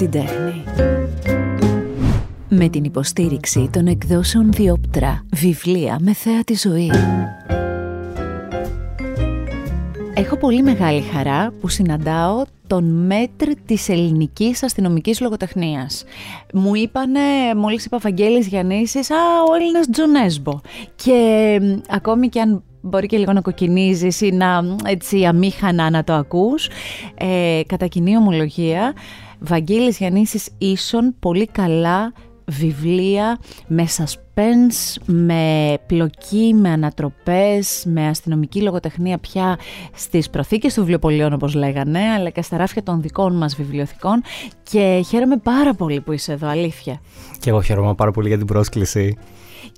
την τέχνη. Με την υποστήριξη των εκδόσεων Διόπτρα, βιβλία με θέα τη ζωή. Έχω πολύ μεγάλη χαρά που συναντάω τον μέτρ της ελληνικής αστυνομικής λογοτεχνίας. Μου είπανε, μόλις είπα Βαγγέλης Γιαννήσης, «Α, ο Έλληνας Τζονέσμπο». Και ακόμη και αν μπορεί και λίγο να κοκκινίζεις ή να έτσι αμήχανα να το ακούς, ε, κατά κοινή ομολογία, Βαγγέλης Γιαννήσης ίσον πολύ καλά βιβλία με suspense, με πλοκή, με ανατροπές, με αστυνομική λογοτεχνία πια στις προθήκες του βιβλιοπολίων όπως λέγανε, αλλά και στα ράφια των δικών μας βιβλιοθηκών και χαίρομαι πάρα πολύ που είσαι εδώ, αλήθεια. Και εγώ χαίρομαι πάρα πολύ για την πρόσκληση.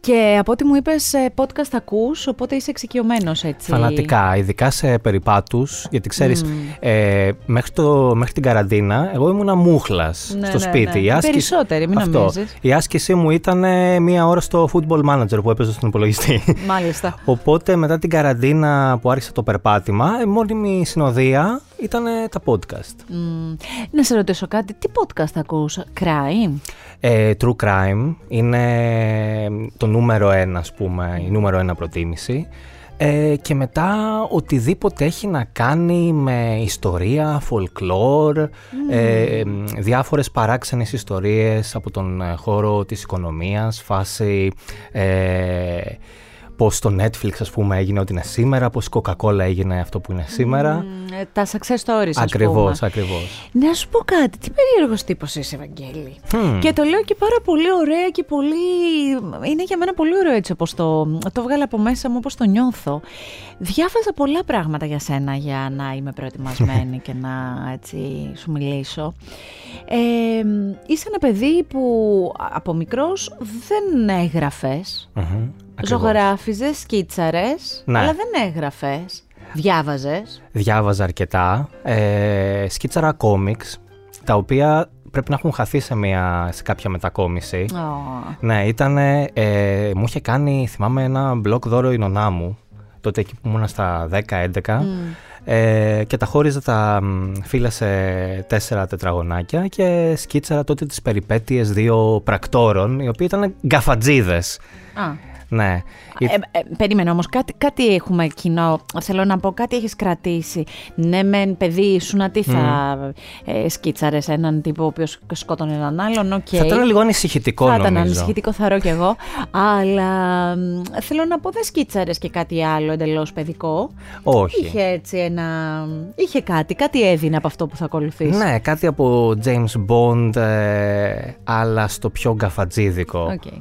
Και από ό,τι μου είπες, podcast ακούς, οπότε είσαι εξοικειωμένος έτσι. Φανατικά, ειδικά σε περιπάτους, γιατί ξέρεις, ε, μέχρι, μέχρι την καραντίνα, εγώ ήμουν μούχλας ναι, στο ναι, σπίτι. Ναι. Η άσκηση, Περισσότεροι, μην αυτό, νομίζεις. Η άσκησή μου ήταν μία ώρα στο football manager που έπαιζα στον υπολογιστή. Μάλιστα. οπότε μετά την καραντίνα που άρχισε το περπάτημα, η μόνιμη συνοδεία ήταν τα podcast. Mm. Να σε ρωτήσω κάτι, τι podcast ακούς, crime? Ε, true crime είναι το νούμερο ένα, ας πούμε, η νούμερο ένα προτίμηση. Ε, και μετά οτιδήποτε έχει να κάνει με ιστορία, folklore, mm. ε, διάφορες παράξενες ιστορίες από τον χώρο της οικονομίας, φάση... Ε, Πώ το Netflix, ας πούμε, έγινε ό,τι είναι σήμερα, πώ η Coca-Cola έγινε αυτό που είναι σήμερα. Mm, τα success stories, Ακριβώς, ακριβώς. Να σου πω κάτι, τι περίεργος τύπος είσαι, Ευαγγέλη. Και το λέω και πάρα πολύ ωραία και πολύ. Είναι για μένα πολύ ωραίο έτσι όπως το, το βγάλα από μέσα μου, όπως το νιώθω. Διάβαζα πολλά πράγματα για σένα για να είμαι προετοιμασμένη και να έτσι σου μιλήσω. Ε, είσαι ένα παιδί που από μικρός δεν εγραφες Ζωγράφιζες, σκίτσαρες, ναι. αλλά δεν έγραφες. Διάβαζες. Διάβαζα αρκετά. Ε, σκίτσαρα κόμιξ, τα οποία πρέπει να έχουν χαθεί σε, μια, σε κάποια μετακόμιση. Ναι, ήταν. Ε, μου είχε κάνει, θυμάμαι, ένα μπλοκ δώρο η νονά μου, τότε εκεί που ήμουν στα 10-11. Ε, και τα χώριζα τα φύλλα σε τέσσερα τετραγωνάκια και σκίτσαρα τότε τις περιπέτειες δύο πρακτόρων οι οποίοι ήταν γκαφατζίδες. Α. Ναι. Ε, ε, περίμενε όμως, κάτι, κάτι έχουμε κοινό. Θέλω να πω, κάτι έχεις κρατήσει. Ναι, μεν παιδί σου να τι θα mm. ε, σκίτσαρες έναν τύπο ο οποίος σκότωνε έναν άλλον. Okay. Θα ήταν λίγο ανησυχητικό θα νομίζω. Θα ήταν ανησυχητικό, θα ρω κι εγώ. Αλλά θέλω να πω, δεν σκίτσαρες και κάτι άλλο εντελώς παιδικό. Όχι. Είχε έτσι ένα... Είχε κάτι, κάτι έδινε από αυτό που θα ακολουθήσεις. Ναι, κάτι από James Bond, ε, αλλά στο πιο γκαφατζίδικο. Okay.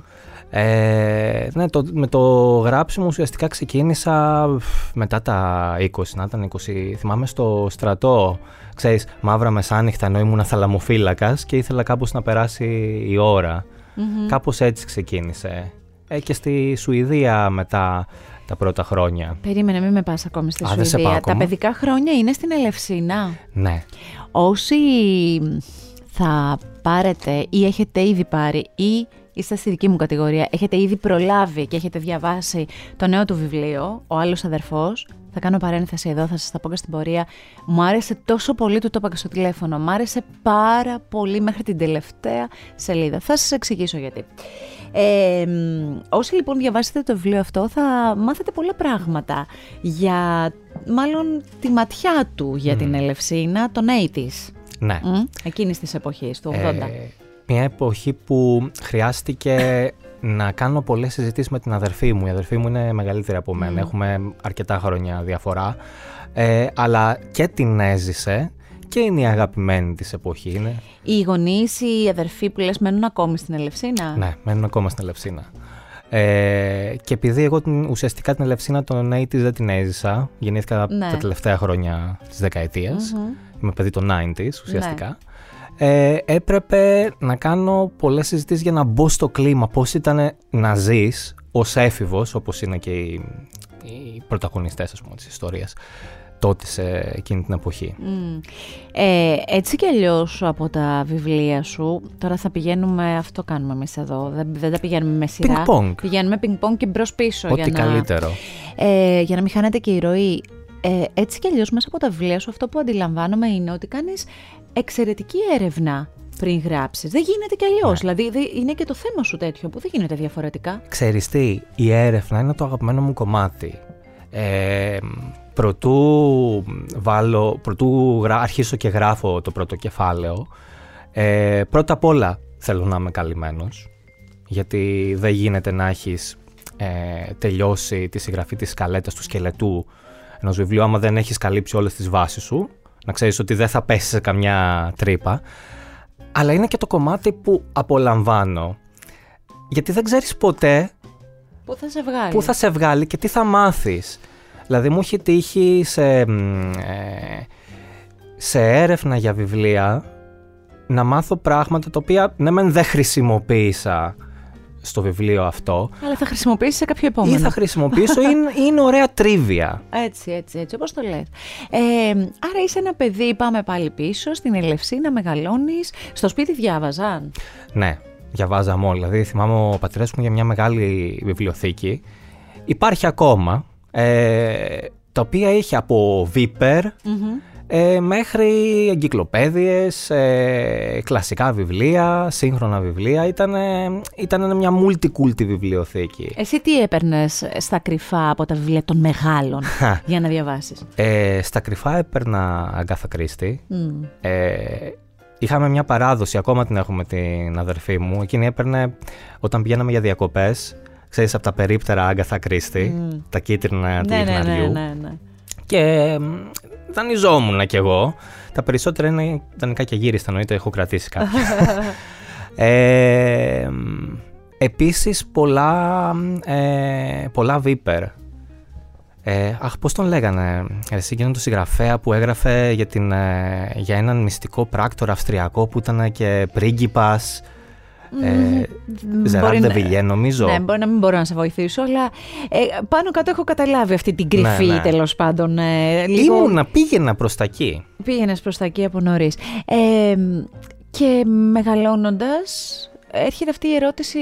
Ε, ναι, το, με το γράψιμο ουσιαστικά ξεκίνησα μετά τα 20, να ήταν 20, θυμάμαι στο στρατό, ξέρεις, μαύρα μεσάνυχτα ενώ ήμουν θαλαμοφύλακας και ήθελα κάπως να περάσει η ώρα. mm Κάπως έτσι ξεκίνησε. Ε, και στη Σουηδία μετά τα πρώτα χρόνια. Περίμενε, μην με πας ακόμη στη Α, Σουηδία. Τα παιδικά χρόνια είναι στην Ελευσίνα. Ναι. Όσοι θα πάρετε ή έχετε ήδη πάρει ή είστε στη δική μου κατηγορία, έχετε ήδη προλάβει και έχετε διαβάσει το νέο του βιβλίο, Ο άλλος αδερφός. Θα κάνω παρένθεση εδώ, θα σας τα πω και στην πορεία. Μου άρεσε τόσο πολύ, του το είπα και στο τηλέφωνο. Μου άρεσε πάρα πολύ μέχρι την τελευταία σελίδα. Θα σας εξηγήσω γιατί. Ε, όσοι λοιπόν διαβάσετε το βιβλίο αυτό θα μάθετε πολλά πράγματα για μάλλον τη ματιά του για την Ελευσίνα των 80's. Ναι. Mm, εκείνης της εποχής, του 80. Ε, μια εποχή που χρειάστηκε να κάνω πολλές συζητήσεις με την αδερφή μου. Η αδερφή μου είναι μεγαλύτερη από μένα. Έχουμε αρκετά χρόνια διαφορά. Ε, αλλά και την έζησε και είναι η αγαπημένη της εποχή. Είναι. Οι γονείς, οι αδερφοί που λες μένουν ακόμη στην Ελευσίνα; Ναι, μένουν ακόμα στην Ελευσίνα. Ε, και επειδή εγώ την, ουσιαστικά την Ελευσίνα των 80 δεν την έζησα, γεννήθηκα ναι. τα τελευταία χρόνια της δεκαετίας. Είμαι παιδί των 90s ουσιαστικά. Ναι ε, έπρεπε να κάνω πολλές συζητήσεις για να μπω στο κλίμα, πώς ήταν να ζεις ως έφηβος, όπως είναι και οι, οι πρωταγωνιστές ας πούμε, της ιστορίας τότε σε εκείνη την εποχή. Ε, έτσι κι αλλιώς από τα βιβλία σου, τώρα θα πηγαίνουμε, αυτό κάνουμε εμείς εδώ, δεν, δεν τα πηγαίνουμε με σειρά. Πινκ-πονγκ. Πηγαίνουμε πινκ-πονγκ και μπρος-πίσω. Ό,τι για καλύτερο. Να, ε, για να μην χάνεται και η ροή. Ε, έτσι κι αλλιώς μέσα από τα βιβλία σου αυτό που αντιλαμβάνομαι είναι ότι κάνεις εξαιρετική έρευνα πριν γράψεις. Δεν γίνεται κι αλλιώς. Ναι. Δηλαδή είναι και το θέμα σου τέτοιο που δεν γίνεται διαφορετικά. Ξέρεις τι, η έρευνα είναι το αγαπημένο μου κομμάτι. Ε, προτού, βάλω, προτού αρχίσω και γράφω το πρώτο κεφάλαιο, ε, πρώτα απ' όλα θέλω να είμαι καλυμμένος, γιατί δεν γίνεται να έχεις ε, τελειώσει τη συγγραφή της σκαλέτας του σκελετού ενός βιβλίου άμα δεν έχεις καλύψει όλες τις βάσεις σου, να ξέρεις ότι δεν θα πέσει σε καμιά τρύπα, αλλά είναι και το κομμάτι που απολαμβάνω, γιατί δεν ξέρεις ποτέ Πού θα σε βγάλει. Πού θα σε βγάλει και τι θα μάθεις. Δηλαδή μου έχει τύχει σε, ε, σε έρευνα για βιβλία να μάθω πράγματα τα οποία ναι μεν δεν χρησιμοποίησα στο βιβλίο αυτό. Αλλά θα χρησιμοποιήσεις σε κάποιο επόμενο. Ή θα χρησιμοποιήσω, είναι, είναι ωραία τρίβια. Έτσι, έτσι, έτσι, όπως το λες. Ε, άρα είσαι ένα παιδί, πάμε πάλι πίσω, στην Ελευσίνα, μεγαλώνεις. Στο σπίτι διάβαζαν; Ναι, διαβάζαμε όλοι. Δηλαδή θυμάμαι ο πατέρας μου για μια μεγάλη βιβλιοθήκη. Υπάρχει ακόμα, ε, τα οποία είχε από Viper, ε, μέχρι εγκυκλοπαίδειες, ε, κλασικά βιβλία, σύγχρονα βιβλία. Ήταν, ήταν μια multi βιβλιοθήκη. Εσύ τι έπαιρνες στα κρυφά από τα βιβλία των μεγάλων για να διαβάσεις; Ε, στα κρυφά έπαιρνα Αγκάθα Κρίστη. Ε, είχαμε μια παράδοση, ακόμα την έχουμε την αδερφή μου. Εκείνη έπαιρνε όταν πηγαίναμε για διακοπές, ξέρεις από τα περίπτερα Άγκαθα Κρίστη, τα κίτρινα του ναι, ναι, ναι, ναι, ναι. Και δανειζόμουν κι εγώ. Τα περισσότερα είναι δανεικά και γύριστα, εννοείται, έχω κρατήσει κάποια. ε, επίσης πολλά, ε, πολλά Viper. Ε, αχ, πώς τον λέγανε, εσύ εκείνον το συγγραφέα που έγραφε για, την, ε, για έναν μυστικό πράκτορα αυστριακό που ήταν και πρίγκιπας. Ε, Ζεράντε Βιλιέ, νομίζω. Ναι, μπορεί να μην μπορώ να σε βοηθήσω, αλλά ε, πάνω κάτω έχω καταλάβει αυτή την κρυφή ναι, ναι. τέλος πάντων. Ε, λίγο... Ήμουνα, πήγαινα προς τα εκεί. Πήγαινες προς τα εκεί από νωρίς. Ε, και μεγαλώνοντας, έρχεται αυτή η ερώτηση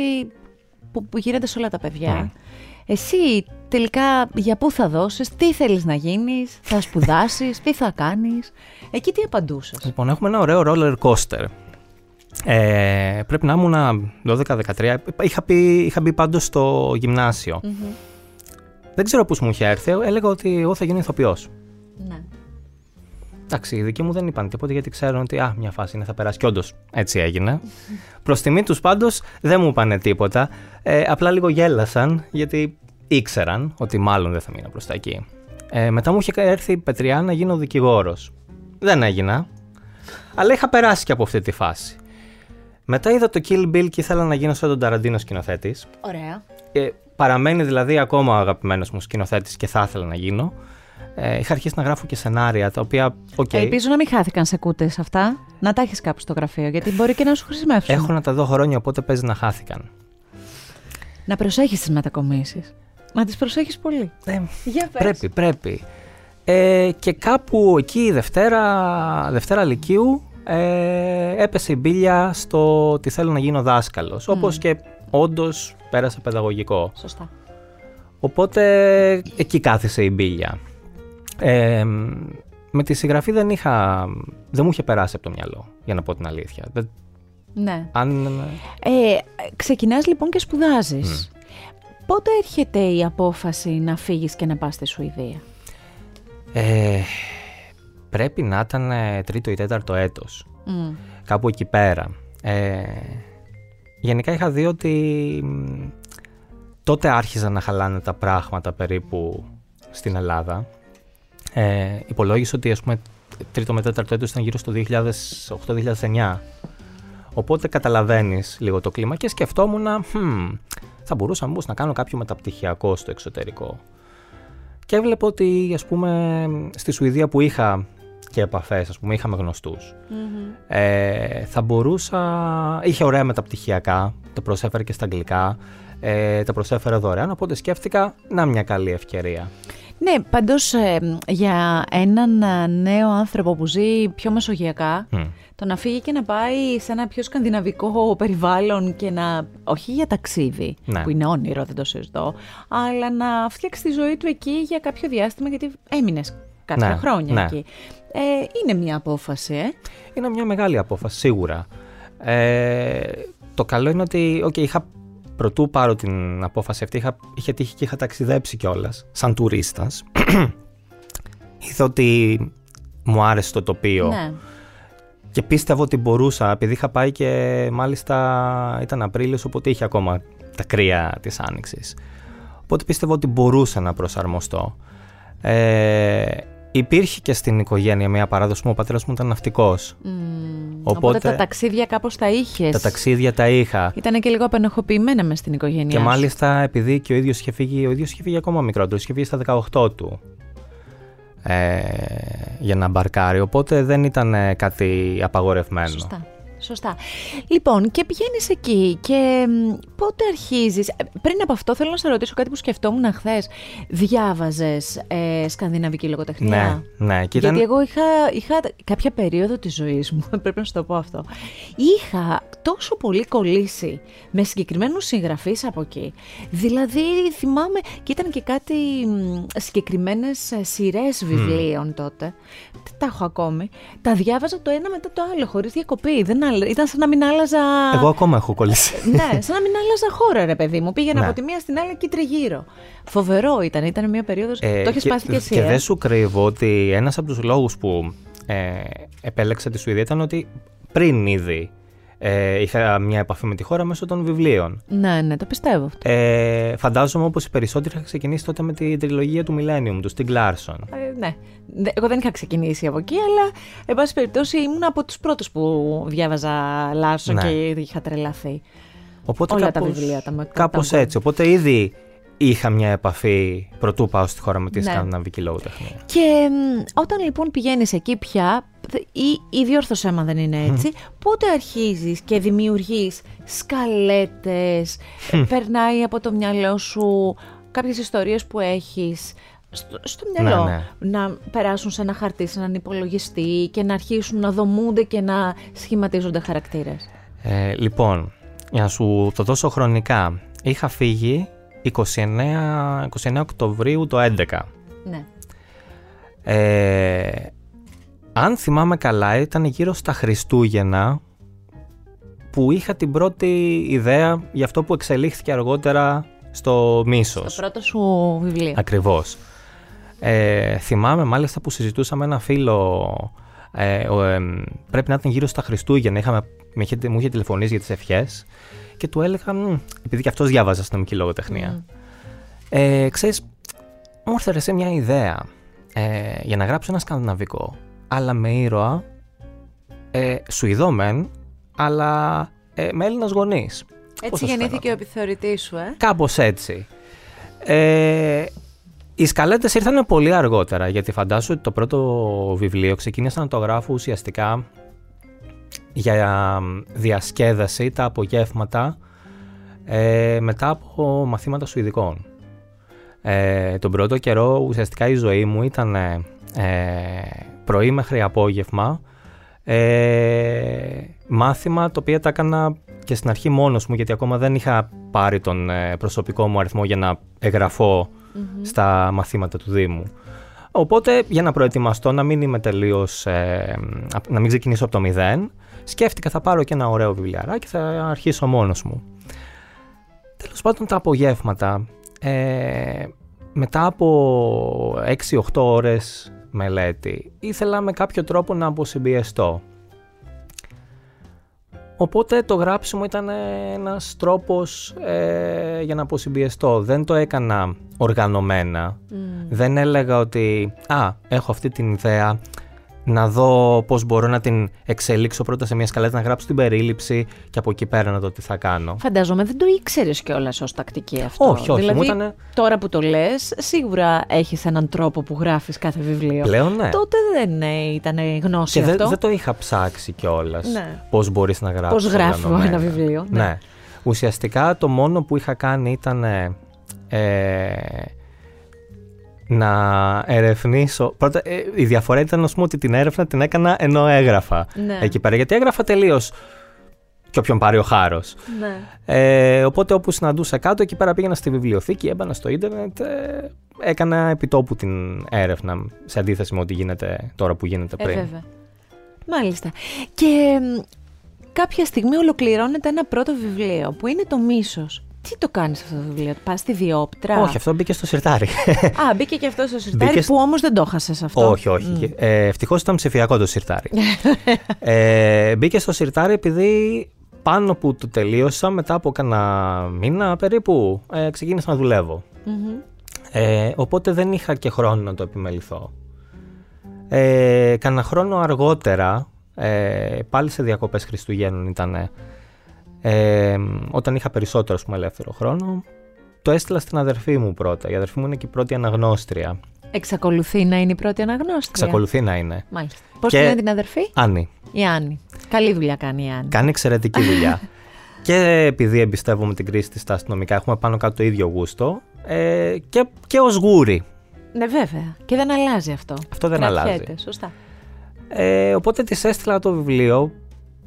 που, που γίνεται σε όλα τα παιδιά. Ναι. Εσύ τελικά για πού θα δώσεις, τι θέλεις να γίνεις, θα σπουδάσεις, τι θα κάνεις; Εκεί τι απαντούσες; Λοιπόν, έχουμε ένα ωραίο roller coaster ε, πρέπει να ήμουν 12-13. Είχα, είχα μπει πάντως στο γυμνασιο Δεν ξέρω πώς μου είχε έρθει. Έλεγα ότι εγώ θα γίνω ηθοποιός. Ναι. Εντάξει, οι δικοί μου δεν είπαν τίποτα γιατί ξέρουν ότι α, μια φάση είναι θα περάσει. Και όντως έτσι έγινε. Προς τιμή τους πάντως δεν μου είπαν τίποτα. Ε, απλά λίγο γέλασαν γιατί ήξεραν ότι μάλλον δεν θα μείνω προς τα εκεί. Ε, μετά μου είχε έρθει η πετριά να γίνω δικηγόρος. Δεν έγινα. Αλλά είχα περάσει και από αυτή τη φάση. Μετά είδα το Kill Bill και ήθελα να γίνω σαν τον Ταραντίνο σκηνοθέτης. Ωραία. Ε, παραμένει δηλαδή ακόμα ο αγαπημένος μου σκηνοθέτης και θα ήθελα να γίνω. Ε, είχα αρχίσει να γράφω και σενάρια τα οποία. Okay. Ελπίζω να μην χάθηκαν σε κούτες αυτά. Να τα έχεις κάπου στο γραφείο, γιατί μπορεί και να σου χρησιμεύσουν. Έχω να τα δω χρόνια, οπότε παίζει να χάθηκαν. Να προσέχεις τις μετακομίσεις. Να τις προσέχεις πολύ. Ε, Για πες. Πρέπει, πρέπει. Ε, και κάπου εκεί Δευτέρα, Δευτέρα Λυκείου ε, έπεσε η μπίλια στο ότι θέλω να γίνω δάσκαλος, mm. όπως και όντως πέρασα παιδαγωγικό. Σωστά. Οπότε εκεί κάθισε η μπίλια. Ε, με τη συγγραφή δεν είχα, δεν μου είχε περάσει από το μυαλό, για να πω την αλήθεια. Ναι. Αν... Ε, ξεκινάς λοιπόν και σπουδάζεις. Πότε έρχεται η απόφαση να φύγεις και να πας στη Σουηδία; Ε, πρέπει να ήταν ε, τρίτο ή τέταρτο έτος. Κάπου εκεί πέρα. Ε, γενικά είχα δει ότι τότε άρχιζαν να χαλάνε τα πράγματα περίπου στην Ελλάδα. Ε, υπολόγισε ότι ας πούμε τρίτο με τέταρτο έτος ήταν γύρω στο 2008-2009. Οπότε καταλαβαίνεις λίγο το κλίμα και σκεφτόμουν hm, θα μπορούσα μήπως να κάνω κάποιο μεταπτυχιακό στο εξωτερικό. Και έβλεπα ότι ας πούμε στη Σουηδία που είχα και επαφές, ας πούμε, είχαμε Ε, θα μπορούσα. είχε ωραία μεταπτυχιακά, το προσέφερε και στα αγγλικά, ε, τα προσέφερε δωρεάν, οπότε σκέφτηκα να μια καλή ευκαιρία. Ναι, πάντω ε, για έναν ε, νέο άνθρωπο που ζει πιο μεσογειακά, το να φύγει και να πάει σε ένα πιο σκανδιναβικό περιβάλλον και να. όχι για ταξίδι, ναι. που είναι όνειρο, δεν το συζητώ, αλλά να φτιάξει τη ζωή του εκεί για κάποιο διάστημα, γιατί έμεινες κάποια ναι, χρόνια ναι. εκεί. Ε, είναι μια απόφαση, ε. Είναι μια μεγάλη απόφαση, σίγουρα. Ε, το καλό είναι ότι okay, είχα πρωτού πάρω την απόφαση αυτή, είχα, είχε τύχει και είχα ταξιδέψει κιόλας, σαν τουρίστας. Είδα ότι μου άρεσε το τοπίο. Ναι. Και πίστευα ότι μπορούσα, επειδή είχα πάει και μάλιστα ήταν Απρίλιος, οπότε είχε ακόμα τα κρύα της Άνοιξης. Οπότε πίστευα ότι μπορούσα να προσαρμοστώ. Ε, υπήρχε και στην οικογένεια μια παράδοση μου, ο πατέρας μου ήταν ναυτικός. Mm, οπότε, οπότε, τα ταξίδια κάπως τα είχες; Τα ταξίδια τα είχα. Ήταν και λίγο απενοχοποιημένα μες στην οικογένειά Και μάλιστα επειδή και ο ίδιος είχε φύγει, ο ίδιος είχε φύγει ακόμα μικρότερος, είχε φύγει στα 18 του ε, για να μπαρκάρει, οπότε δεν ήταν ε, κάτι απαγορευμένο. Σωστά. Σωστά. Λοιπόν, και πηγαίνεις εκεί και πότε αρχίζεις; Ε, πριν από αυτό, θέλω να σε ρωτήσω κάτι που σκεφτόμουν χθες. Διάβαζες ε, σκανδιναβική λογοτεχνία; Ναι, ναι. Και Γιατί εγώ είχα, είχα κάποια περίοδο της ζωής μου, πρέπει να σου το πω αυτό. Είχα τόσο πολύ κολλήσει με συγκεκριμένους συγγραφείς από εκεί. Δηλαδή, θυμάμαι, και ήταν και κάτι συγκεκριμένες σειρές βιβλίων τότε. Τα έχω ακόμη. Τα διάβαζα το ένα μετά το άλλο, χωρίς διακοπή. Δεν ήταν σαν να μην άλλαζα. Εγώ ακόμα έχω κολλήσει. ναι, σαν να μην άλλαζα χώρα, ρε παιδί μου. Πήγαινα ναι. από τη μία στην άλλη και τριγύρω. Φοβερό ήταν. Ήταν μια περίοδος. Ε, το έχεις πάθει και εσύ. Και ε; δεν σου κρύβω ότι ένας από τους λόγους που ε, επέλεξα τη Σουηδία ήταν ότι πριν ήδη ε, είχα μια επαφή με τη χώρα μέσω των βιβλίων. Ναι, ναι, το πιστεύω αυτό. Ε, φαντάζομαι όπως οι περισσότεροι είχα ξεκινήσει τότε με την τριλογία του Millennium, του Stig Larsson. Ε, ναι. Εγώ δεν είχα ξεκινήσει από εκεί, αλλά εν πάση περιπτώσει ήμουν από τους πρώτους που διάβαζα Larsson ναι. και είχα τρελαθεί. Οπότε Όλα κάπως, τα βιβλία τα Κάπως έτσι. Οπότε ήδη είχα μια επαφή πρωτού πάω στη χώρα με τη ναι. σκανδιναβική λογοτεχνία. Και όταν λοιπόν πηγαίνεις εκεί πια, ή, ή διόρθωσέ άμα δεν είναι έτσι, πότε αρχίζεις και δημιουργείς σκαλέτες, περνάει από το μυαλό σου κάποιες ιστορίες που έχεις στο, στο μυαλό; Ναι, ναι. να περάσουν σε ένα χαρτί, σε έναν υπολογιστή και να αρχίσουν να δομούνται και να σχηματίζονται χαρακτήρες; Ε, λοιπόν, για να σου το δώσω χρονικά, είχα φύγει 29, 29 Οκτωβρίου το 11. Ναι. Ε, αν θυμάμαι καλά ήταν γύρω στα Χριστούγεννα που είχα την πρώτη ιδέα για αυτό που εξελίχθηκε αργότερα στο Μίσος. Στο πρώτο σου βιβλίο. Ακριβώς. Ε, θυμάμαι μάλιστα που συζητούσαμε ένα φίλο ε, ε, πρέπει να ήταν γύρω στα Χριστούγεννα είχαμε, μου είχε τηλεφωνήσει για τις ευχές και του έλεγα, επειδή και αυτός διάβαζε αστυνομική λογοτεχνία mm. ε, ξέρεις, μου ήρθε σε μια ιδέα ε, για να γράψω ένα σκανδιναβικό αλλά με ήρωα ε, Σουηδό μεν, αλλά ε, με Έλληνας γονείς. Έτσι γεννήθηκε ο επιθεωρητής σου, ε; Κάπως έτσι. Ε, οι σκαλέτες ήρθαν πολύ αργότερα, γιατί φαντάσου ότι το πρώτο βιβλίο ξεκίνησα να το γράφω ουσιαστικά για διασκέδαση τα απογεύματα ε, μετά από μαθήματα Σουηδικών. Ε, τον πρώτο καιρό ουσιαστικά η ζωή μου ήταν ε, πρωί μέχρι απόγευμα ε, μάθημα το οποίο τα έκανα και στην αρχή μόνος μου γιατί ακόμα δεν είχα πάρει τον ε, προσωπικό μου αριθμό για να εγγραφω στα μαθήματα του Δήμου. Οπότε για να προετοιμαστώ να μην είμαι τελείως, ε, να μην ξεκινήσω από το μηδέν, σκέφτηκα θα πάρω και ένα ωραίο βιβλιαράκι και θα αρχίσω μόνος μου. Τέλος πάντων τα απογεύματα, ε, μετά από 6-8 ώρες μελέτη. Ήθελα με κάποιο τρόπο να αποσυμπιεστώ. Οπότε το γράψιμο ήταν ένας τρόπος ε, για να αποσυμπιεστώ. Δεν το έκανα οργανωμένα. Δεν έλεγα ότι «Α, έχω αυτή την ιδέα, να δω πώς μπορώ να την εξελίξω πρώτα σε μια σκαλέτα, να γράψω την περίληψη και από εκεί πέρα να δω τι θα κάνω. Φαντάζομαι δεν το ήξερες κιόλας ως τακτική αυτό. Όχι, όχι. Δηλαδή, ήτανε... τώρα που το λες, σίγουρα έχεις έναν τρόπο που γράφεις κάθε βιβλίο. Πλέον ναι. Τότε δεν ήταν γνώση και αυτό. Δεν το είχα ψάξει κιόλας. Ναι. Πώς μπορείς να γράψεις. Πώς γράφω ένα βιβλίο. Ναι. ναι. Ουσιαστικά το μόνο που είχα κάνει ήταν. Ε, να ερευνήσω. Πρώτα, ε, η διαφορά ήταν πούμε, ότι την έρευνα την έκανα ενώ έγραφα ναι. εκεί πέρα. Γιατί έγραφα τελείως και όποιον πάρει ο χάρος. Ναι. Ε, οπότε όπου συναντούσα κάτω, εκεί πέρα πήγαινα στη βιβλιοθήκη, έμπαινα στο ίντερνετ, ε, έκανα επιτόπου την έρευνα σε αντίθεση με ό,τι γίνεται τώρα που γίνεται πριν. Ε, βέβαια. Μάλιστα. Και κάποια στιγμή ολοκληρώνεται ένα πρώτο βιβλίο που είναι το μίσος. Τι το κάνεις αυτό το βιβλίο, πας στη διόπτρα; Όχι, αυτό μπήκε στο σιρτάρι. Α, μπήκε και αυτό στο σιρτάρι, που όμως δεν το έχασες αυτό. Όχι, όχι. Mm. Ε, Ευτυχώς ήταν ψηφιακό το σιρτάρι. ε, μπήκε στο σιρτάρι επειδή πάνω που το τελείωσα, μετά από κάνα μήνα περίπου, ε, ξεκίνησα να δουλεύω. Ε, οπότε δεν είχα και χρόνο να το επιμεληθώ. Ε, κάνα χρόνο αργότερα, ε, πάλι σε διακοπές Χριστουγέννων ήταν, ε, όταν είχα περισσότερο πούμε, ελεύθερο χρόνο, το έστειλα στην αδερφή μου πρώτα. Η αδερφή μου είναι και η πρώτη αναγνώστρια. Εξακολουθεί να είναι η πρώτη αναγνώστρια; Εξακολουθεί να είναι. Μάλιστα. Πώς και... την αδερφή; Άννη. Η Άννη. Καλή δουλειά κάνει η Άννη. Κάνει εξαιρετική δουλειά. και επειδή εμπιστεύομαι την κρίση της στα αστυνομικά, έχουμε πάνω κάτω το ίδιο γούστο ε, και, και ως γούρι. Ναι βέβαια. Και δεν αλλάζει αυτό. Αυτό δεν Κρατιέται. αλλάζει. Σωστά. Ε, οπότε της έστειλα το βιβλίο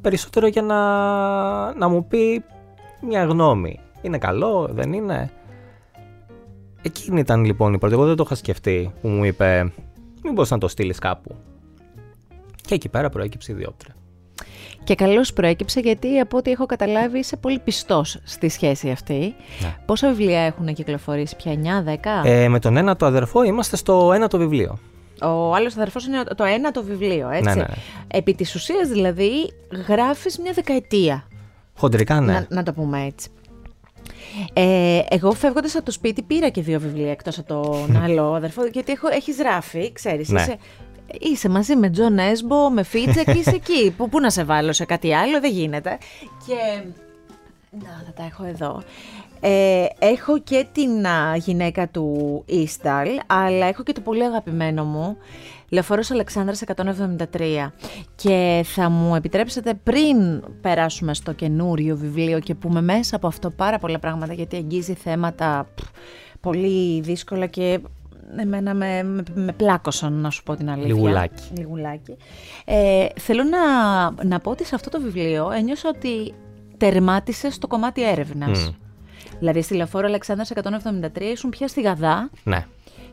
περισσότερο για να, να μου πει μια γνώμη. Είναι καλό, δεν είναι; Εκείνη ήταν λοιπόν η πρώτη. Εγώ δεν το είχα σκεφτεί που μου είπε μήπως να το στείλεις κάπου. Και εκεί πέρα προέκυψε η διόπτρα. Και καλώς προέκυψε γιατί από ό,τι έχω καταλάβει είσαι πολύ πιστός στη σχέση αυτή. Ναι. Πόσα βιβλία έχουν κυκλοφορήσει πια, 9-10? Ε, με τον ένα το αδερφό είμαστε στο ένα το βιβλίο. Ο άλλος αδερφός είναι το ένα το βιβλίο, έτσι. Ναι, ναι, ναι. Επί της ουσίας δηλαδή γράφεις μια δεκαετία. Χοντρικά, ναι. Να, να το πούμε έτσι. Ε, εγώ φεύγοντας από το σπίτι πήρα και δύο βιβλία εκτός από τον άλλο αδερφό, γιατί έχω, έχεις γράφει, ξέρεις, ναι. είσαι, είσαι μαζί με Τζο Νέσμπο, με Φίτζεκ και είσαι εκεί. Που, πού να σε βάλω σε κάτι άλλο, δεν γίνεται. Και. Να, θα τα έχω εδώ. Ε, έχω και την γυναίκα του Ίσταλ, αλλά έχω και το πολύ αγαπημένο μου, Λεωφόρος Αλεξάνδρας 173. Και θα μου επιτρέψετε πριν περάσουμε στο καινούριο βιβλίο και πούμε μέσα από αυτό πάρα πολλά πράγματα, γιατί αγγίζει θέματα πολύ δύσκολα και εμένα με, με, με πλάκωσαν, να σου πω την αλήθεια. Λιγουλάκι. Λιγουλάκι. Ε, θέλω να, να πω ότι σε αυτό το βιβλίο ένιωσα ότι τερμάτισες στο κομμάτι έρευνας. Δηλαδή στη Λεωφόρο Αλεξάνδρας 173 ήσουν πια στη Γαδά ναι.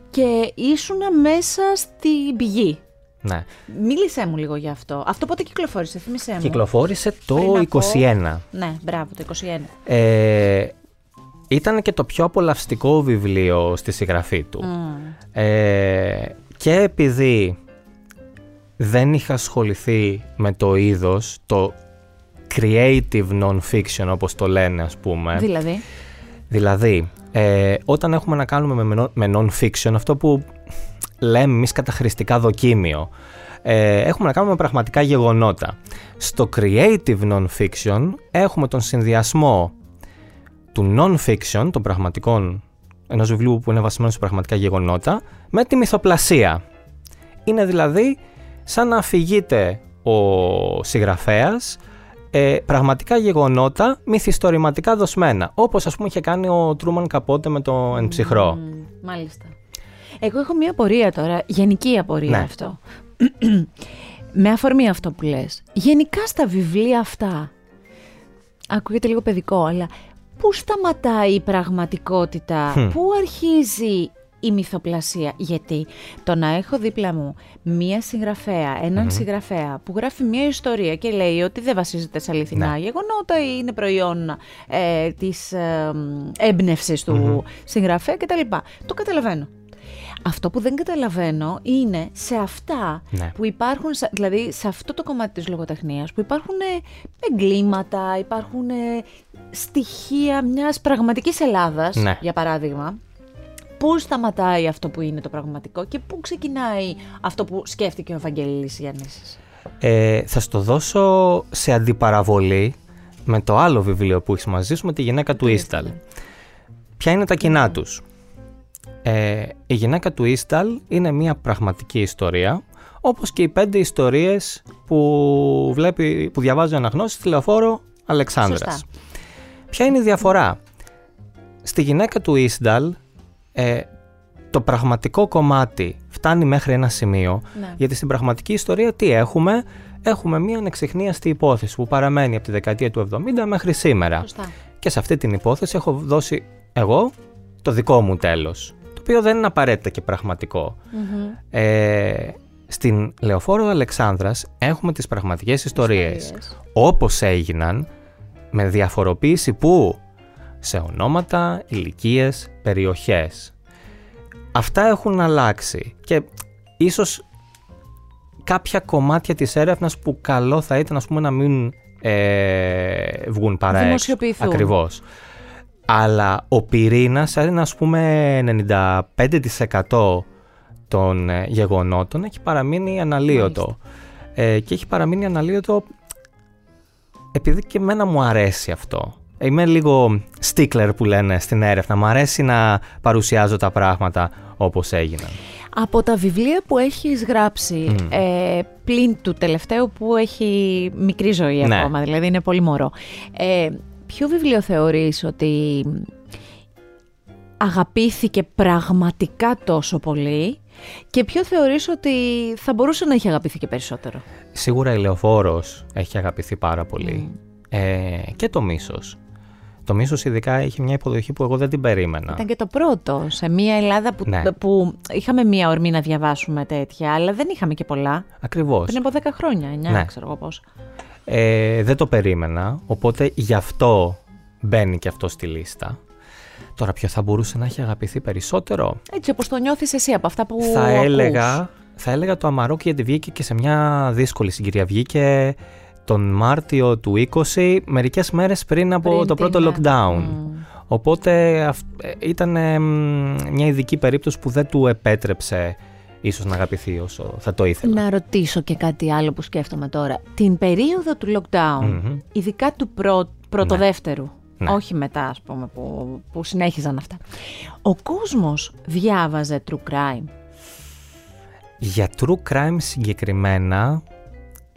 και ήσουν μέσα στην πηγή. Ναι. Μίλησέ μου λίγο για αυτό. Αυτό πότε κυκλοφόρησε, θύμισέ μου. Κυκλοφόρησε το 21. Ναι, μπράβο, το 21. Ε, ήταν και το πιο απολαυστικό βιβλίο στη συγγραφή του. Ε, και επειδή δεν είχα ασχοληθεί με το είδος, το creative non-fiction όπως το λένε ας πούμε. Δηλαδή; Δηλαδή, ε, όταν έχουμε να κάνουμε με, με non-fiction, αυτό που λέμε εμείς καταχρηστικά δοκίμιο, ε, έχουμε να κάνουμε με πραγματικά γεγονότα. Στο creative non-fiction έχουμε τον συνδυασμό του non-fiction, των πραγματικών, ενός βιβλίου που είναι βασισμένο σε πραγματικά γεγονότα, με τη μυθοπλασία. Είναι δηλαδή σαν να αφηγείται ο συγγραφέας ε, πραγματικά γεγονότα μυθιστορηματικά δοσμένα. Όπως ας πούμε είχε κάνει ο Τρούμαν Καπότε με το Εν ψυχρό. μάλιστα. Εγώ έχω μία απορία τώρα, γενική απορία ναι. αυτό. με αφορμή αυτό που λες. Γενικά στα βιβλία αυτά, ακούγεται λίγο παιδικό, αλλά πού σταματάει η πραγματικότητα, πού αρχίζει η μυθοπλασία. Γιατί το να έχω δίπλα μου μία συγγραφέα, συγγραφέα που γράφει μία ιστορία και λέει ότι δεν βασίζεται σε αληθινά ναι. γεγονότα ή είναι προϊόν ε, της ε, έμπνευσης του συγγραφέα κτλ. Το καταλαβαίνω. Αυτό που δεν καταλαβαίνω είναι σε αυτά ναι. που υπάρχουν, δηλαδή σε αυτό το κομμάτι της λογοτεχνίας, που υπάρχουν ε, εγκλήματα, υπάρχουν ε, στοιχεία μιας πραγματικής Ελλάδας, ναι. για παράδειγμα, πού σταματάει αυτό που είναι το πραγματικό και πού ξεκινάει αυτό που σκέφτηκε ο Ευαγγελής Γιάννης. Ε, θα στο δώσω σε αντιπαραβολή με το άλλο βιβλίο που έχει μαζί σου με τη γυναίκα του Ίσταλ. Ποια είναι τα κοινά ναι. τους; Ε, η γυναίκα του Ίσταλ είναι μια πραγματική ιστορία όπως και οι πέντε ιστορίες που, βλέπει, που διαβάζει ο αναγνώστης στη λεωφόρο Αλεξάνδρας. Ποια είναι η διαφορά; Στη γυναίκα του Ίσταλ ε, το πραγματικό κομμάτι φτάνει μέχρι ένα σημείο, ναι. γιατί στην πραγματική ιστορία τι έχουμε, έχουμε μια ανεξιχνίαστη υπόθεση που παραμένει από τη δεκαετία του 70 μέχρι σήμερα. Και σε αυτή την υπόθεση έχω δώσει εγώ το δικό μου τέλος, το οποίο δεν είναι απαραίτητα και πραγματικο Ε, Στην Λεωφόρο Αλεξάνδρας έχουμε τις πραγματικές ιστορίες, όπως έγιναν με διαφοροποίηση που σε ονόματα, ηλικίες, περιοχές. Αυτά έχουν αλλάξει και ίσως κάποια κομμάτια της έρευνας που καλό θα ήταν ας πούμε, να μην ε, βγουν παρά έξω. Ακριβώς. Αλλά ο πυρήνας, είναι ας πούμε 95% των ε, γεγονότων έχει παραμείνει αναλύωτο. Ε, και έχει παραμείνει αναλύωτο επειδή και εμένα μου αρέσει αυτό. Είμαι λίγο stickler που λένε στην έρευνα. Μου αρέσει να παρουσιάζω τα πράγματα όπως έγιναν. Από τα βιβλία που έχεις γράψει, ε, πλην του τελευταίου που έχει μικρή ζωή ναι. ακόμα, δηλαδή είναι πολύ μωρό, ε, ποιο βιβλίο θεωρείς ότι αγαπήθηκε πραγματικά τόσο πολύ και ποιο θεωρείς ότι θα μπορούσε να έχει αγαπηθεί και περισσότερο; Σίγουρα η Λεωφόρος έχει αγαπηθεί πάρα πολύ. Ε, και το μίσος. Το μίσος ειδικά έχει μια υποδοχή που εγώ δεν την περίμενα. Ήταν και το πρώτο σε μια Ελλάδα που, ναι. που είχαμε μια ορμή να διαβάσουμε τέτοια, αλλά δεν είχαμε και πολλά. Ακριβώς. Πριν από 10 χρόνια, 9, ναι. ξέρω εγώ πώς. Ε, δεν το περίμενα, οπότε γι' αυτό μπαίνει και αυτό στη λίστα. Τώρα ποιο θα μπορούσε να έχει αγαπηθεί περισσότερο; Έτσι όπως το νιώθεις εσύ από αυτά που θα έλεγα, θα έλεγα το Αμαρόκι γιατί βγήκε και σε μια δύσκολη συγκυρία. Βγήκε τον Μάρτιο του 20, μερικές μέρες πριν από το πρώτο lockdown. Οπότε ε, ήταν μια ειδική περίπτωση που δεν του επέτρεψε ίσως να αγαπηθεί όσο θα το ήθελα. Να ρωτήσω και κάτι άλλο που σκέφτομαι τώρα. Την περίοδο του lockdown, ειδικά του πρω... πρωτοδεύτερου, ναι. όχι μετά ας πούμε που, που συνέχιζαν αυτά, ο κόσμος διάβαζε true crime. Για true crime συγκεκριμένα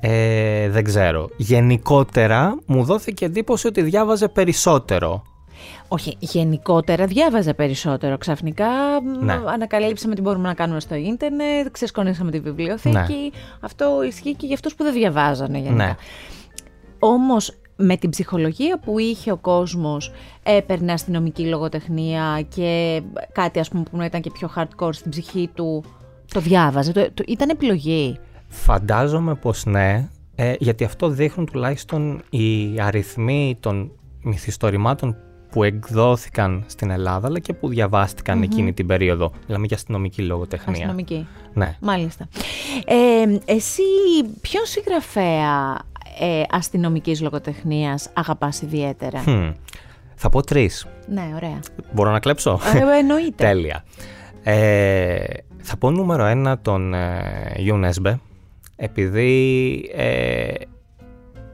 ε, δεν ξέρω. Γενικότερα μου δόθηκε εντύπωση ότι διάβαζε περισσότερο. Όχι, γενικότερα διάβαζε περισσότερο. Ξαφνικά ναι. ανακαλύψαμε τι μπορούμε να κάνουμε στο ίντερνετ, ξεσκονίσαμε τη βιβλιοθήκη. Ναι. Αυτό ισχύει και για αυτούς που δεν διαβάζανε γενικά. Ναι. Όμως με την ψυχολογία που είχε ο κόσμος έπαιρνε αστυνομική λογοτεχνία και κάτι ας πούμε που να ήταν και πιο hardcore στην ψυχή του, το διάβαζε, το, το, ήταν επιλογή. Φαντάζομαι πως ναι, ε, γιατί αυτό δείχνουν τουλάχιστον οι αριθμοί των μυθιστορημάτων που εκδόθηκαν στην Ελλάδα αλλά και που διαβάστηκαν εκείνη την περίοδο. Μιλάμε για αστυνομική λογοτεχνία. Αστυνομική. Ναι. Μάλιστα. Ε, εσύ ποιον συγγραφέα ε, αστυνομικής λογοτεχνίας αγαπάς ιδιαίτερα; Θα πω τρεις. Ναι, ωραία. Μπορώ να κλέψω; Ε, εννοείται. Τέλεια. Ε, θα πω νούμερο ένα τον ε, επειδή ε,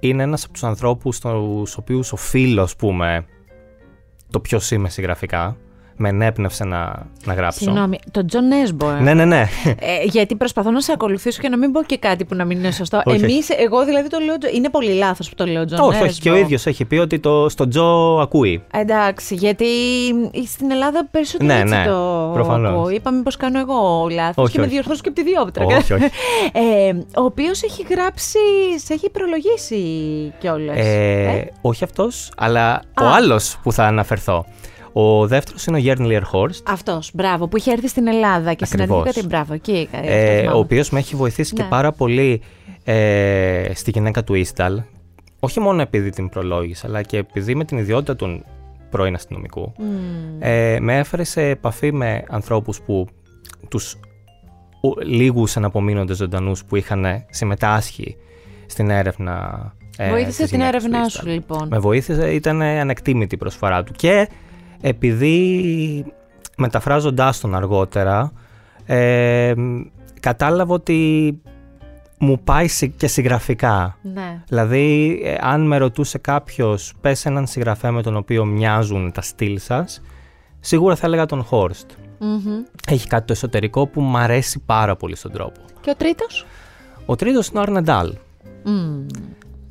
είναι ένας από τους ανθρώπους στους οποίους οφείλω, ας πούμε, το ποιος είμαι συγγραφικά με ενέπνευσε να, να γράψω. Συγγνώμη, τον Τζον Νέσμπο. Ναι, ναι, ναι. Ε, γιατί προσπαθώ να σε ακολουθήσω και να μην πω και κάτι που να μην είναι σωστό. Εμείς, εγώ δηλαδή το λέω. Είναι πολύ λάθος που το λέω Τζον Όχι, όχι. Και ο ίδιος έχει πει ότι το, στον Τζο ακούει. Εντάξει, γιατί στην Ελλάδα περισσότερο ναι, έτσι ναι, το προφανώς. ακούω. Είπα μήπως κάνω εγώ λάθος και με διορθώσω και από τη Διόπτρα. Όχι, όχι. ε, ο οποίος έχει γράψει, σε έχει προλογίσει κιόλας. Ε, ε; Όχι αυτός, αλλά ο άλλος που θα αναφερθώ. Ο δεύτερος είναι ο Γέρν Λιερχόρστ. Αυτός, μπράβο, που είχε έρθει στην Ελλάδα και συναντηθήκατε. Μπράβο, εκεί. Ε, ο οποίος με έχει βοηθήσει και ναι. πάρα πολύ ε, στη γυναίκα του Ίσταλ. Όχι μόνο επειδή την προλόγησε, αλλά και επειδή με την ιδιότητα του πρώην αστυνομικού ε, με έφερε σε επαφή με ανθρώπους που τους λίγους αναπομείνοντες ζωντανούς που είχαν συμμετάσχει στην έρευνα ε, Βοήθησε την έρευνά σου λοιπόν. Με βοήθησε, ήταν ανεκτήμητη η προσφορά του. Και επειδή μεταφράζοντάς τον αργότερα ε, κατάλαβα ότι μου πάει και συγγραφικά. Ναι. Δηλαδή, ε, αν με ρωτούσε κάποιος, πες έναν συγγραφέα με τον οποίο μοιάζουν τα στυλ σας, σίγουρα θα έλεγα τον χορστ Έχει κάτι το εσωτερικό που μου αρέσει πάρα πολύ στον τρόπο. Και ο τρίτος; Ο τρίτος είναι ο Αρνεντάλ.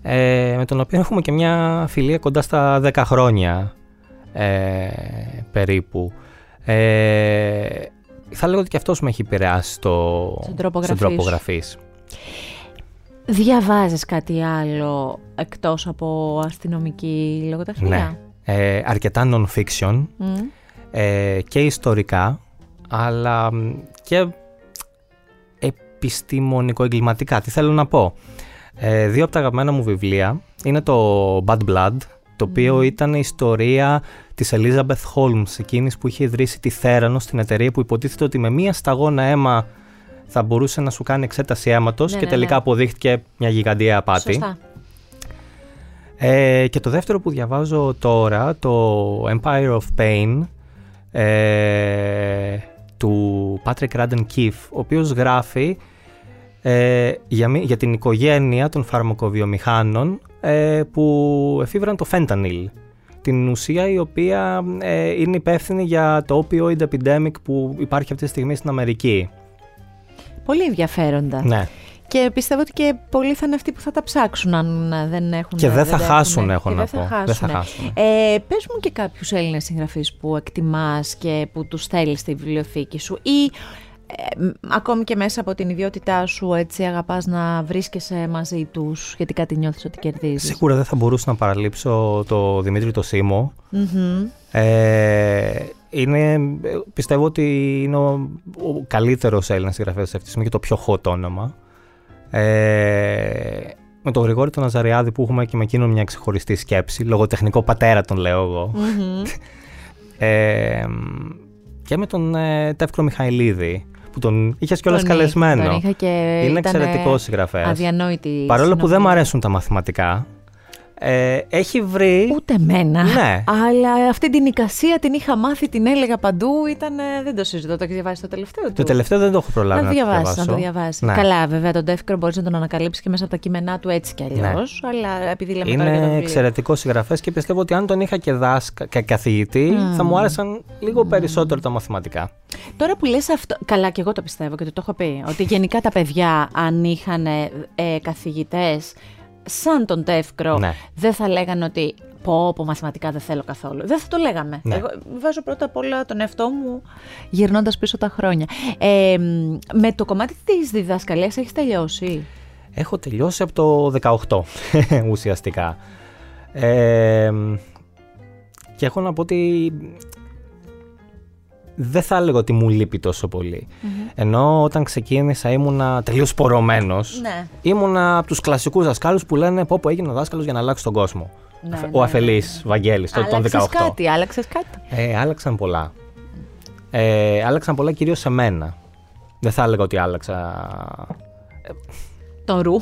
Ε, με τον οποίο έχουμε και μια φιλία κοντά στα 10 χρόνια ε, περίπου. Ε, θα λέγω ότι και αυτός με έχει επηρεάσει στο, στον τρόπο γραφής. Διαβάζεις κάτι άλλο εκτός από αστυνομική λογοτεχνία; Ναι. Ε, αρκετά non-fiction ε, και ιστορικά, αλλά και επιστημονικο-εγκληματικά. Τι θέλω να πω; Ε, δύο από τα αγαπημένα μου βιβλία είναι το Bad Blood, το οποίο ήταν η ιστορία της Elizabeth Holmes, εκείνης που είχε ιδρύσει τη Θέρανος στην εταιρεία που υποτίθεται ότι με μία σταγόνα αίμα θα μπορούσε να σου κάνει εξέταση αίματος Ναι, και ναι, τελικά ναι. αποδείχτηκε μια γιγαντία απάτη. Σωστά. Ε, και το δεύτερο που διαβάζω τώρα, το Empire of Pain, ε, του Patrick Radden Keefe, ο οποίος γράφει ε, για, μη- για την οικογένεια των φαρμακοβιομηχάνων ε, που εφήβραν το fentanyl. Την ουσία η οποία ε, είναι υπεύθυνη για το opioid epidemic που υπάρχει αυτή τη στιγμή στην Αμερική. Πολύ ενδιαφέροντα. Ναι. Και πιστεύω ότι και πολλοί θα είναι αυτοί που θα τα ψάξουν αν ε, δεν έχουν. Και δεν θα τα χάσουν, έχουν. έχω Και να δεν θα πω. Δεν θα χάσουνε. χάσουν. Ε, πες μου και κάποιους Έλληνες συγγραφείς που εκτιμάς και που τους θέλεις στη βιβλιοθήκη σου ή ε, μ, ακόμη και μέσα από την ιδιότητά σου έτσι αγαπάς να βρίσκεσαι μαζί τους γιατί κάτι νιώθεις ότι κερδίζεις. Σίγουρα δεν θα μπορούσα να παραλείψω το Δημήτρη το Σίμω. Μμμ. Ε, είναι, πιστεύω ότι είναι ο, ο καλύτερος Έλληνας συγγραφέας αυτή τη στιγμή και το πιο hot όνομα. Ε, με τον Γρηγόρη τον Ναζαριάδη που έχουμε και με εκείνον μια ξεχωριστή σκέψη, λογοτεχνικό πατέρα τον λέω εγώ. Μμμ. Ε, και με τον ε, Τεύκρο Μιχαηλίδη που τον είχες κιόλας Τον είχα- καλεσμένο. Τον είχα και είναι ήταν εξαιρετικός συγγραφέας. αδιανόητης. Παρόλο που δεν μου συνομιλία. αρέσουν τα μαθηματικά, ε, έχει βρει. Ούτε εμένα. Ναι. Αλλά αυτή την εικασία την είχα μάθει, την έλεγα παντού. Ήταν, ε, δεν το συζητώ. Το έχεις διαβάσει το τελευταίο του; Το τελευταίο δεν το έχω προλάβει Να να, το το διαβάσει, διαβάσω. να το διαβάσει. Ναι. Καλά, βέβαια, τον Τεύκρο μπορείς να τον ανακαλύψεις και μέσα από τα κείμενά του έτσι κι αλλιώς. Αλλά επειδή λέμε τώρα για το Είναι βιβλίο. εξαιρετικό συγγραφέας και πιστεύω ότι αν τον είχα και δάσκα, και καθηγητή, θα μου άρεσαν λίγο περισσότερο τα μαθηματικά. Τώρα που λες αυτό. Καλά, και εγώ το πιστεύω και το, το έχω πει. Ότι γενικά τα παιδιά, αν είχαν ε, καθηγητές σαν τον Τεύκρο, Ναι. δεν θα λέγανε ότι πω, πω μαθηματικά δεν θέλω καθόλου. Δεν θα το λέγαμε. Ναι. Εγώ βάζω πρώτα απ' όλα τον εαυτό μου γυρνώντας πίσω τα χρόνια. Ε, μ, με το κομμάτι της διδασκαλίας έχεις τελειώσει; Έχω τελειώσει από το 18 ουσιαστικά. Ε, και έχω να πω ότι δεν θα έλεγα ότι μου λείπει τόσο πολύ. Ενώ όταν ξεκίνησα ήμουνα τελείως πορωμένος. Ναι. Ήμουνα από τους κλασικούς δασκάλους που λένε πω πω έγινε δάσκαλος για να αλλάξει τον κόσμο. Ναι, Ο ναι, ναι, αφελής Βαγγέλης, το- τον Άλλαξες 18. κάτι, άλλαξες κάτι. Ε, άλλαξαν πολλά. Ε, άλλαξαν πολλά κυρίως σε μένα. Δεν θα έλεγα ότι άλλαξα... Το ρου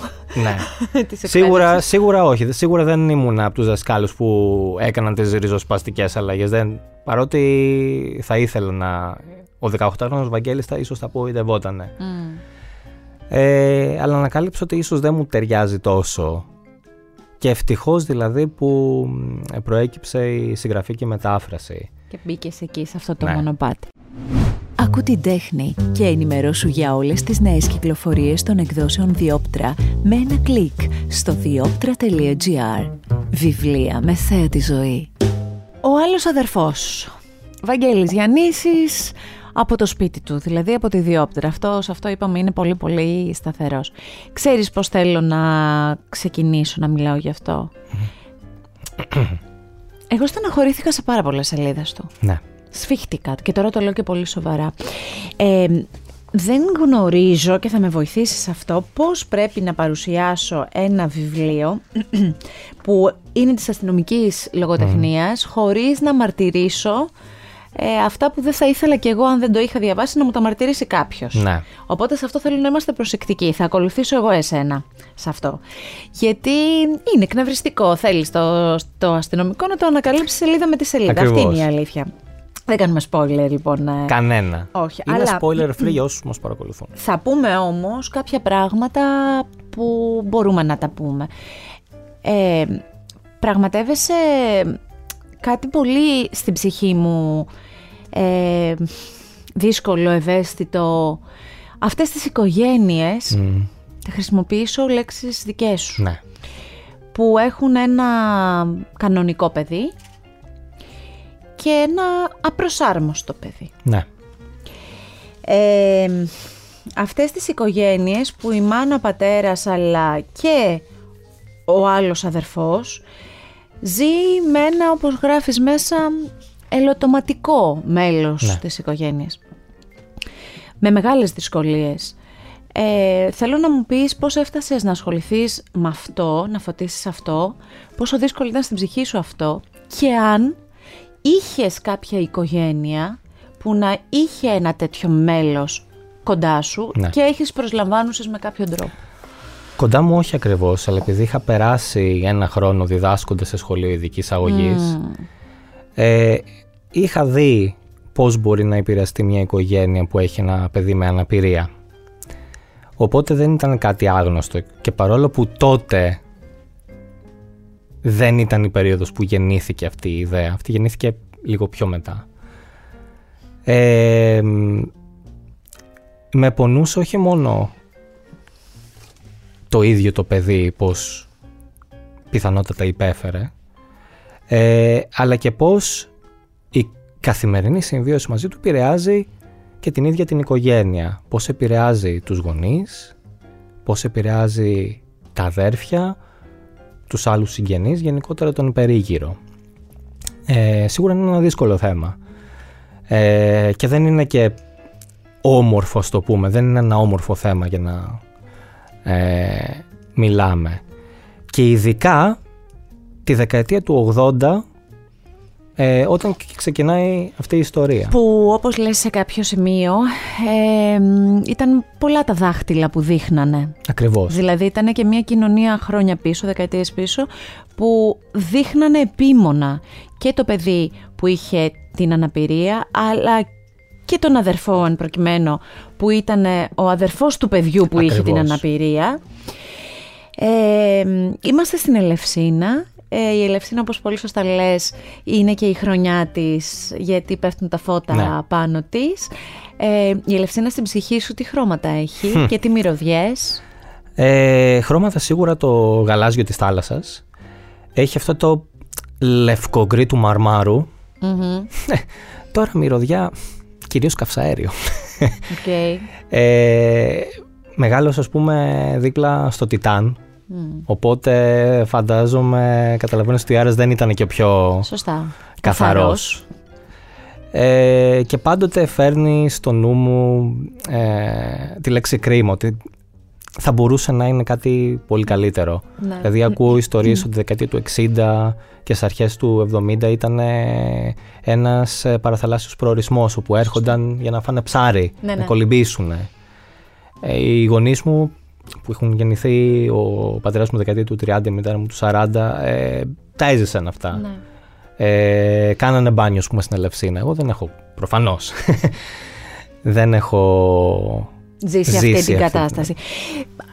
Ναι. της σίγουρα, εκπαίδευσης. σίγουρα όχι. Σίγουρα δεν ήμουν από τους δασκάλους που έκαναν τις ριζοσπαστικές αλλαγές. Δεν, παρότι θα ήθελα να... Ο 18χρονος Βαγγέλης θα ίσως θα απογοητευότανε. Μμ. Ε, αλλά ανακάλυψα ότι ίσως δεν μου ταιριάζει τόσο. Και ευτυχώς δηλαδή που μ, προέκυψε η συγγραφή και η μετάφραση. Και μπήκες εκεί σε αυτό το Ναι. μονοπάτι. Ακού την τέχνη και ενημερώσου για όλες τις νέες κυκλοφορίες των εκδόσεων Διόπτρα με ένα κλικ στο διόπτρα.gr. Βιβλία με θέα τη ζωή. Ο άλλος αδερφός, Βαγγέλης Γιαννήσης, από το σπίτι του, δηλαδή από τη Διόπτρα. Αυτός, σε αυτό είπαμε είναι πολύ πολύ σταθερός. Ξέρεις πώς θέλω να ξεκινήσω να μιλάω γι' αυτό; Εγώ στεναχωρήθηκα σε πάρα πολλές σελίδες του. Ναι. Σφίχτηκα και τώρα το λέω και πολύ σοβαρά. Ε, δεν γνωρίζω και θα με βοηθήσεις σε αυτό πώς πρέπει να παρουσιάσω ένα βιβλίο που είναι της αστυνομικής λογοτεχνίας χωρίς να μαρτυρήσω ε, αυτά που δεν θα ήθελα κι εγώ αν δεν το είχα διαβάσει να μου τα μαρτυρήσει κάποιος. Ναι. Οπότε σε αυτό θέλω να είμαστε προσεκτικοί. Θα ακολουθήσω εγώ εσένα σε αυτό. Γιατί είναι εκνευριστικό. Θέλεις το, το αστυνομικό να το ανακαλύψεις σελίδα με τη σελίδα. Ακριβώς. Αυτή είναι η αλήθεια. Δεν κάνουμε spoiler λοιπόν. ε. Κανένα. Όχι, Είναι αλλά- spoiler free για όσους μας παρακολουθούν. Θα πούμε όμως κάποια πράγματα που μπορούμε να τα πούμε. Ε, πραγματεύεσαι κάτι πολύ στην ψυχή μου ε, δύσκολο, ευαίσθητο. Αυτές τις οικογένειες, Μμ, θα χρησιμοποιήσω λέξεις δικές σου, ναι. που έχουν ένα κανονικό παιδί και ένα απροσάρμοστο παιδί. Ναι. Ε, αυτές τις οικογένειες που η μάνα, ο πατέρας αλλά και ο άλλος αδερφός ζει με ένα όπως γράφεις μέσα ελωτοματικό μέλος Ναι. της οικογένειας. Με μεγάλες δυσκολίες. Ε, θέλω να μου πεις πώς έφτασες να ασχοληθείς με αυτό, να φωτίσεις αυτό, πόσο δύσκολο ήταν στην ψυχή σου αυτό και αν είχες κάποια οικογένεια που να είχε ένα τέτοιο μέλος κοντά σου ναι. και έχεις προσλαμβάνουσες με κάποιο τρόπο; Κοντά μου όχι ακριβώς, αλλά επειδή είχα περάσει ένα χρόνο διδάσκοντας σε σχολείο ειδικής αγωγής, ε, είχα δει πώς μπορεί να επηρεαστεί μια οικογένεια που έχει ένα παιδί με αναπηρία. Οπότε δεν ήταν κάτι άγνωστο και παρόλο που τότε δεν ήταν η περίοδος που γεννήθηκε αυτή η ιδέα, αυτή γεννήθηκε λίγο πιο μετά. Ε, με πονούσε όχι μόνο το ίδιο το παιδί πως πιθανότατα υπέφερε, ε, αλλά και πως η καθημερινή συμβίωση μαζί του επηρεάζει και την ίδια την οικογένεια. Πώς επηρεάζει τους γονείς, πώς επηρεάζει τα αδέρφια, τους άλλους συγγενείς, γενικότερα τον περίγυρο. Ε, σίγουρα είναι ένα δύσκολο θέμα. Ε, και δεν είναι και όμορφο, το πούμε. Δεν είναι ένα όμορφο θέμα για να ε, μιλάμε. Και ειδικά τη δεκαετία του 80 ε, όταν ξεκινάει αυτή η ιστορία. Που όπως λες σε κάποιο σημείο ε, ήταν πολλά τα δάχτυλα που δείχνανε. Ακριβώς. Δηλαδή ήταν και μια κοινωνία χρόνια πίσω, δεκαετίες πίσω, που δείχνανε επίμονα και το παιδί που είχε την αναπηρία, αλλά και τον αδερφό αν προκειμένου που ήταν ο αδερφός του παιδιού που είχε την αναπηρία. Ε, είμαστε στην Ελευσίνα ε, η Ελευσίνα, όπως πολύ σωστά λες, είναι και η χρονιά της, γιατί πέφτουν τα φώτα ναι. πάνω της. Ε, η Ελευσίνα στην ψυχή σου τι χρώματα έχει και τι μυρωδιές; Ε, χρώματα σίγουρα το γαλάζιο της θάλασσας. Έχει αυτό το λευκογκρί του μαρμάρου. Ε, τώρα μυρωδιά, κυρίως καυσαέριο. Okay. Ε, μεγάλος ας πούμε δίπλα στο Τιτάν Οπότε φαντάζομαι, καταλαβαίνω ότι ο Άρας δεν ήταν και ο πιο Σωστά. καθαρός. Ε, και πάντοτε φέρνει στο νου μου ε, τη λέξη κρίμα, ότι θα μπορούσε να είναι κάτι πολύ καλύτερο. Ναι. Δηλαδή ακούω ιστορίες ότι τη δεκαετία του 60 και στις αρχές του 70 ήταν ένας ε, παραθαλάσσιος προορισμός όπου έρχονταν για να φάνε ψάρι, ναι, να ναι. κολυμπήσουν. Ε, οι γονείς μου που έχουν γεννηθεί ο πατέρας μου δεκαετία του 30, η μητέρα μου του 40, ε, τα έζησαν αυτά. Ναι. Ε, κάνανε μπάνιο, πούμε, στην Ελευσίνα. Εγώ δεν έχω, προφανώς, δεν έχω ζήσει, αυτή την κατάσταση.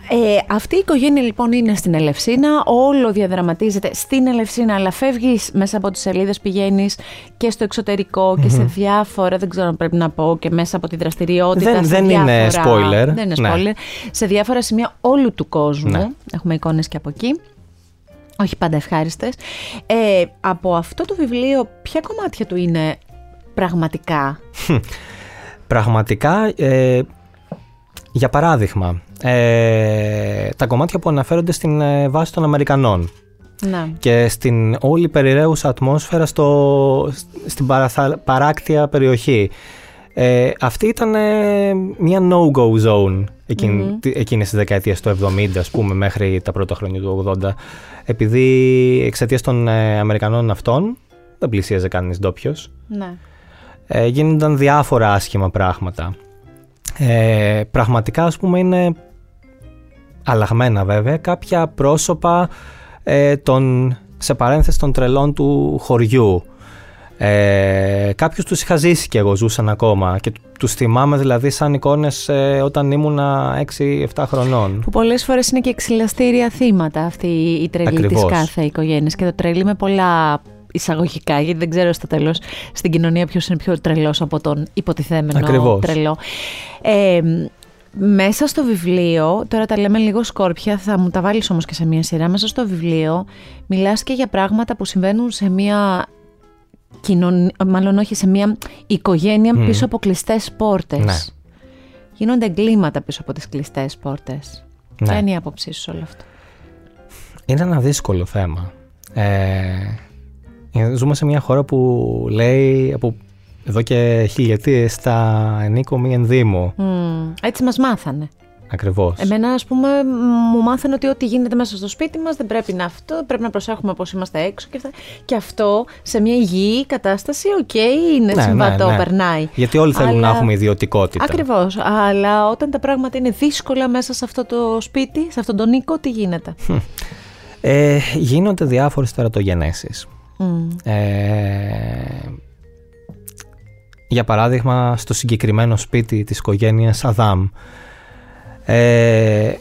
Ε, αυτή η οικογένεια λοιπόν είναι στην Ελευσίνα, όλο διαδραματίζεται στην Ελευσίνα, αλλά φεύγεις μέσα από τις σελίδες, πηγαίνεις και στο εξωτερικό και σε διάφορα, δεν ξέρω αν πρέπει να πω, και μέσα από τη δραστηριότητα. Δεν, δεν είναι spoiler. Δεν είναι ναι. spoiler. Σε διάφορα σημεία όλου του κόσμου. Ναι. Έχουμε εικόνες και από εκεί. Όχι πάντα ευχάριστες. Ε, από αυτό το βιβλίο, ποια κομμάτια του είναι πραγματικά; πραγματικά, ε, για παράδειγμα, ε, τα κομμάτια που αναφέρονται στην ε, βάση των Αμερικανών να. και στην όλη περιραίουσα ατμόσφαιρα στο, στην παράκτια περιοχή. Ε, αυτή ήταν ε, μια no-go zone εκείνη, mm-hmm. εκείνες τις δεκαετίες του 70 ας πούμε μέχρι τα πρώτα χρόνια του 80 επειδή εξαιτίας των ε, Αμερικανών αυτών δεν πλησίαζε κανείς ντόπιος. Ναι. Ε, γίνονταν διάφορα άσχημα πράγματα. Ε, πραγματικά ας πούμε είναι αλλαγμένα βέβαια κάποια πρόσωπα ε, των, σε παρένθεση των τρελών του χωριού. Ε, κάποιους τους είχα ζήσει και εγώ ζούσαν ακόμα και τους θυμάμαι δηλαδή σαν εικόνες ε, όταν ήμουνα 6-7 χρονών. Που πολλές φορές είναι και εξυλαστήρια θύματα αυτή η τρελή Ακριβώς. της κάθε οικογένειας και το τρελή με πολλά εισαγωγικά, γιατί δεν ξέρω στο τέλος στην κοινωνία ποιος είναι πιο τρελός από τον υποτιθέμενο Ακριβώς. τρελό. Ε, μέσα στο βιβλίο, τώρα τα λέμε λίγο σκόρπια, θα μου τα βάλεις όμως και σε μία σειρά, μέσα στο βιβλίο μιλάς και για πράγματα που συμβαίνουν σε μία κοινωνία, μάλλον όχι σε μία οικογένεια πίσω από κλειστές πόρτες. Ναι. Γίνονται εγκλήματα πίσω από τις κλειστές πόρτες. Ναι. Ποια είναι η άποψή σου σε όλο αυτό; Είναι ένα δύσκολο θέμα. Ε, ζούμε σε μια χώρα που λέει από εδώ και χιλιετίες τα εν οίκω μη εν δήμω. Mm, έτσι μας μάθανε. Ακριβώς. Εμένα, ας πούμε, μου μάθανε ότι ό,τι γίνεται μέσα στο σπίτι μας δεν πρέπει να αυτό, πρέπει να προσέχουμε πώς είμαστε έξω και αυτά. Και αυτό σε μια υγιή κατάσταση, OK, okay, είναι ναι, συμβατό, ναι, ναι. περνάει. Γιατί όλοι θέλουν να έχουμε ιδιωτικότητα. Ακριβώς. Αλλά όταν τα πράγματα είναι δύσκολα μέσα σε αυτό το σπίτι, σε αυτόν τον οίκο, τι γίνεται; Ε, γίνονται διάφορες τερατογενέσεις. Mm. Ε, για παράδειγμα, στο συγκεκριμένο σπίτι της οικογένειας Αδάμ, ε,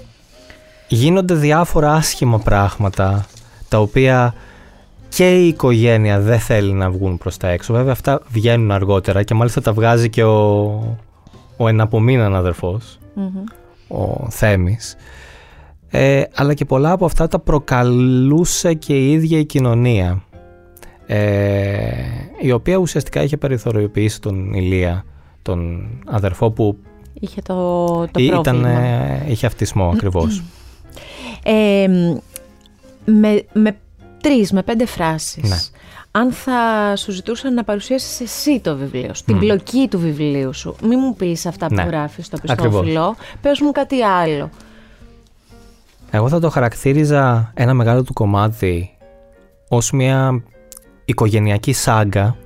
γίνονται διάφορα άσχημα πράγματα τα οποία και η οικογένεια δεν θέλει να βγουν προς τα έξω. Βέβαια αυτά βγαίνουν αργότερα και μάλιστα τα βγάζει και ο, ο εναπομείναν ο Θέμης. Ε, αλλά και πολλά από αυτά τα προκαλούσε και η ίδια η κοινωνία ε, η οποία ουσιαστικά είχε περιθωριοποιήσει τον Ηλία, τον αδερφό που είχε το, το ήταν, ε, είχε αυτισμό ακριβώς. Ε, με, με τρεις, με πέντε φράσεις. Ναι. Αν θα σου ζητούσαν να παρουσιάσεις εσύ το βιβλίο σου, την πλοκή του βιβλίου σου, μην μου πεις αυτά που ναι. γράφεις στο πιστόφυλλο, πες μου κάτι άλλο. Εγώ θα το χαρακτήριζα ένα μεγάλο του κομμάτι ως μια οικογενειακή σάγκα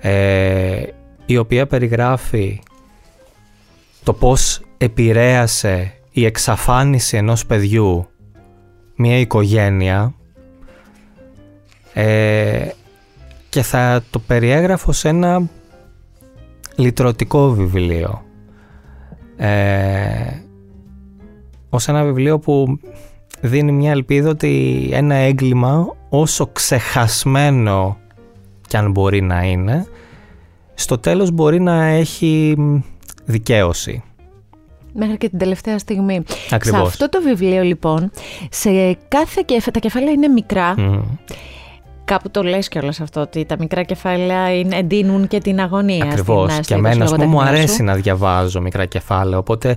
ε, η οποία περιγράφει το πώς επηρέασε η εξαφάνιση ενός παιδιού μια οικογένεια ε, και θα το περιέγραφω σε ένα λυτρωτικό βιβλίο. Ε, ως ένα βιβλίο που δίνει μια ελπίδα ότι ένα έγκλημα όσο ξεχασμένο κι αν μπορεί να είναι στο τέλος μπορεί να έχει δικαίωση. Μέχρι και την τελευταία στιγμή. Ακριβώς. Σε αυτό το βιβλίο λοιπόν, σε κάθε κεφάλαια, τα κεφάλαια είναι μικρά, Κάπου το λες κιόλας αυτό, ότι τα μικρά κεφάλαια είναι, εντείνουν και την αγωνία. Ακριβώς. και εμένα μου αρέσει να διαβάζω μικρά κεφάλαια, οπότε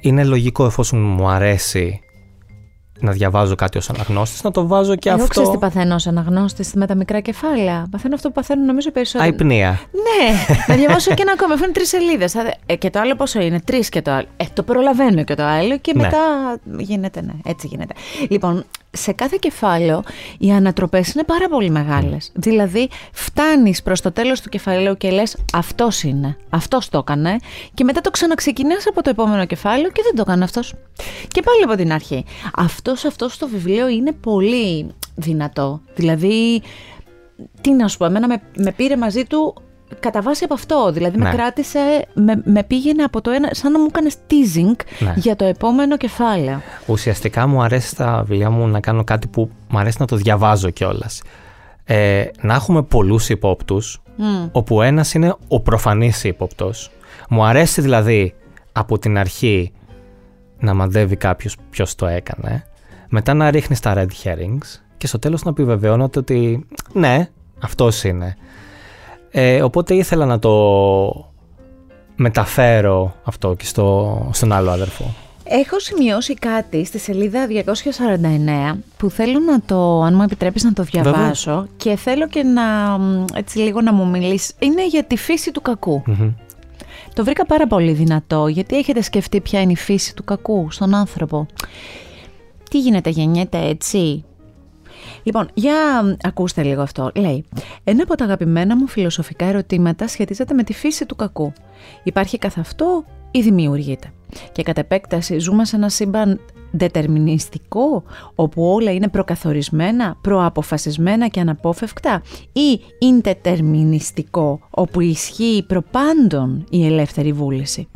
είναι λογικό εφόσον μου αρέσει να διαβάζω κάτι ως αναγνώστης, να το βάζω και Εγώ αυτό. Ξέρεις τι παθαίνω ως αναγνώστης με τα μικρά κεφάλαια. Παθαίνω αυτό που παθαίνουν νομίζω περισσότερο. Αϊπνία. Ναι, να διαβάσω και ένα ακόμα. Αφού είναι τρεις σελίδες. Ε, και το άλλο πόσο είναι, τρεις και το άλλο. Ε, το προλαβαίνω και το άλλο και ναι. μετά γίνεται, ναι, έτσι γίνεται. Λοιπόν, σε κάθε κεφάλαιο οι ανατροπές είναι πάρα πολύ μεγάλες. Δηλαδή φτάνεις προς το τέλος του κεφαλαίου και λες αυτός είναι, αυτός το έκανε και μετά το ξαναξεκινάς από το επόμενο κεφάλαιο και δεν το έκανε αυτός. Και πάλι από την αρχή. Αυτός αυτός στο βιβλίο είναι πολύ δυνατό. Δηλαδή, τι να σου πω, εμένα με, με πήρε μαζί του κατά βάση από αυτό. Δηλαδή με ναι. κράτησε, με, με πήγαινε από το ένα, σαν να μου έκανες teasing ναι. για το επόμενο κεφάλαιο. Ουσιαστικά μου αρέσει στα βιβλία μου να κάνω κάτι που μου αρέσει να το διαβάζω κιόλας. Ε, να έχουμε πολλούς υπόπτους, όπου ένας είναι ο προφανής ύποπτος. Μου αρέσει δηλαδή από την αρχή να μαντεύει κάποιος ποιος το έκανε, μετά να ρίχνεις τα red herrings και στο τέλος να επιβεβαιώνεται ότι ναι, αυτός είναι. Ε, οπότε ήθελα να το μεταφέρω αυτό και στο, στον άλλο αδερφό. Έχω σημειώσει κάτι στη σελίδα 249 που θέλω να το, αν μου επιτρέπεις να το διαβάσω και θέλω και να, έτσι λίγο να μου μιλήσεις. Είναι για τη φύση του κακου Το βρήκα πάρα πολύ δυνατό γιατί έχετε σκεφτεί ποια είναι η φύση του κακού στον άνθρωπο. Τι γίνεται, γεννιέται έτσι, Λοιπόν, για ακούστε λίγο αυτό. Λέει, ένα από τα αγαπημένα μου φιλοσοφικά ερωτήματα σχετίζεται με τη φύση του κακού. Υπάρχει καθ' αυτό ή δημιουργείται. Και κατ' επέκταση ζούμε σε ένα σύμπαν δετερμινιστικό, όπου όλα είναι προκαθορισμένα, προαποφασισμένα και αναπόφευκτα, ή ιντετερμινιστικό, όπου ισχύει προπάντων η ελεύθερη βούληση.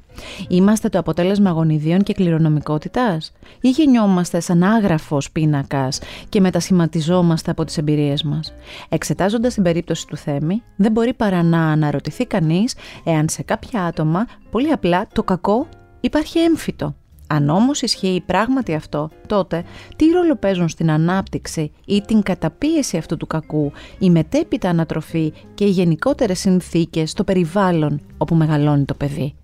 Είμαστε το αποτέλεσμα γονιδίων και κληρονομικότητας; Ή γεννιόμαστε σαν άγραφος πίνακας και μετασχηματιζόμαστε από τις εμπειρίες μας; Εξετάζοντας την περίπτωση του Θέμη, δεν μπορεί παρά να αναρωτηθεί κανείς εάν σε κάποια άτομα πολύ απλά το κακό υπάρχει έμφυτο. Αν όμως ισχύει πράγματι αυτό, τότε τι ρόλο παίζουν στην ανάπτυξη ή την καταπίεση αυτού του κακού, η μετέπειτα ανατροφή και οι γενικότερες συνθήκες στο περιβάλλον όπου μεγαλώνει το παιδί;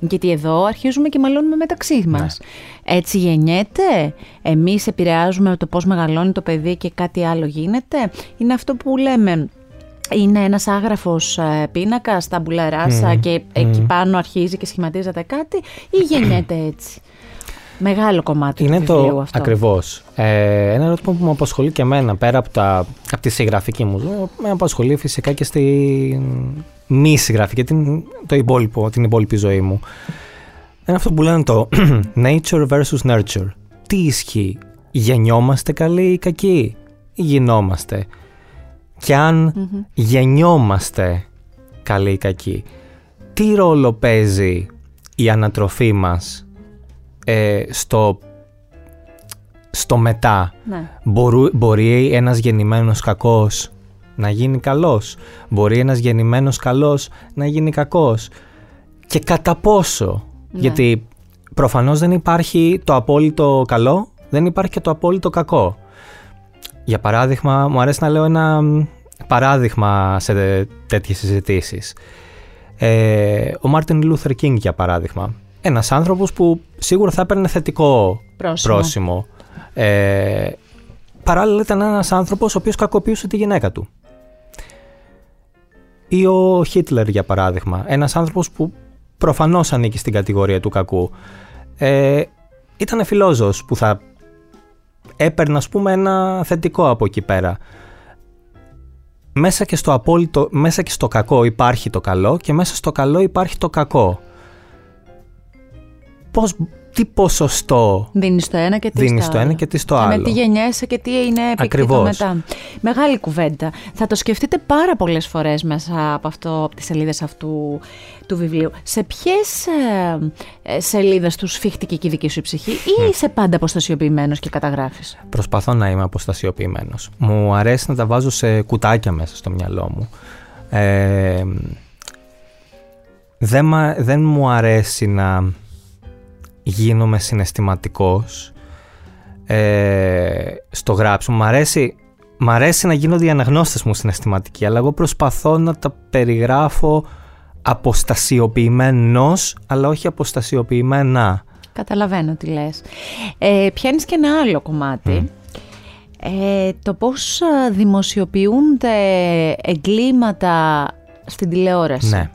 Γιατί εδώ αρχίζουμε και μαλώνουμε μεταξύ ναι. μας. Έτσι γεννιέται, εμείς επηρεάζουμε το πώς μεγαλώνει το παιδί και κάτι άλλο γίνεται; Είναι αυτό που λέμε είναι ένας άγραφος ε, πίνακας, τα μπουλαράσα και εκεί πάνω αρχίζει και σχηματίζεται κάτι ή γεννιέται έτσι; Μεγάλο κομμάτι είναι του βιβλίου το, αυτό. Ακριβώς. Ε, ένα ερώτημα που με απασχολεί και εμένα πέρα από, τα, από τη συγγραφική μου. Με απασχολεί φυσικά και στη μη συγγραφική, την, το υπόλοιπο, την υπόλοιπη ζωή μου. Είναι αυτό που λένε το nature versus nurture. Τι ισχύει, γεννιόμαστε καλοί ή κακοί; Ή γινόμαστε. Και αν γεννιόμαστε καλοί ή κακοί, τι ρόλο παίζει η ανατροφή μας ε, στο, στο μετά; Ναι. Μπορού, μπορεί ένας γεννημένος κακός να γίνει καλός. Μπορεί ένας γεννημένος καλός να γίνει κακός. Και κατά πόσο. Ναι. Γιατί προφανώς δεν υπάρχει το απόλυτο καλό, δεν υπάρχει και το απόλυτο κακό. Για παράδειγμα, μου αρέσει να λέω ένα παράδειγμα σε τέτοιες συζητήσεις. Ε, ο Μάρτιν Λούθερ Κίνγκ, για παράδειγμα. Ένας άνθρωπος που σίγουρα θα έπαιρνε θετικό Πρόσημο. πρόσημο. Ε, παράλληλα ήταν ένας άνθρωπος ο οποίος κακοποιούσε τη γυναίκα του. Ή ο Χίτλερ για παράδειγμα. Ένας άνθρωπος που προφανώς ανήκει στην κατηγορία του κακού. Ε, ήταν φιλόζωος που θα έπαιρνε ας πούμε ένα θετικό από εκεί πέρα. Μέσα και στο απόλυτο, μέσα και στο κακό υπάρχει το καλό και μέσα στο καλό υπάρχει το κακό. Πώς, τι ποσοστό Δίνεις το ένα και τι δίνεις στο το άλλο. ένα και τι στο Και άλλο. με τι γεννιέσαι και τι είναι επίκτητο Ακριβώς. μετά. Μεγάλη κουβέντα. Θα το σκεφτείτε πάρα πολλές φορές μέσα από, αυτό, από τις σελίδες αυτού του βιβλίου. Σε ποιες ε, ε, σελίδες τους σφίχτηκε και η δική σου η ψυχή ή είσαι πάντα αποστασιοποιημένος και καταγράφεις; Προσπαθώ να είμαι αποστασιοποιημένος. Μου αρέσει να τα βάζω σε κουτάκια μέσα στο μυαλό μου. Ε, δεν, μα- δεν μου αρέσει να γίνομαι συναισθηματικός ε, στο γράψιμο. Μ' αρέσει, μ' αρέσει να γίνονται οι αναγνώστες μου συναισθηματικοί, αλλά εγώ προσπαθώ να τα περιγράφω αποστασιοποιημένος, αλλά όχι αποστασιοποιημένα. Καταλαβαίνω τι λες. Ε, πιάνεις και ένα άλλο κομμάτι. Ε, το πώς ε, δημοσιοποιούνται εγκλήματα στην τηλεόραση. Ναι.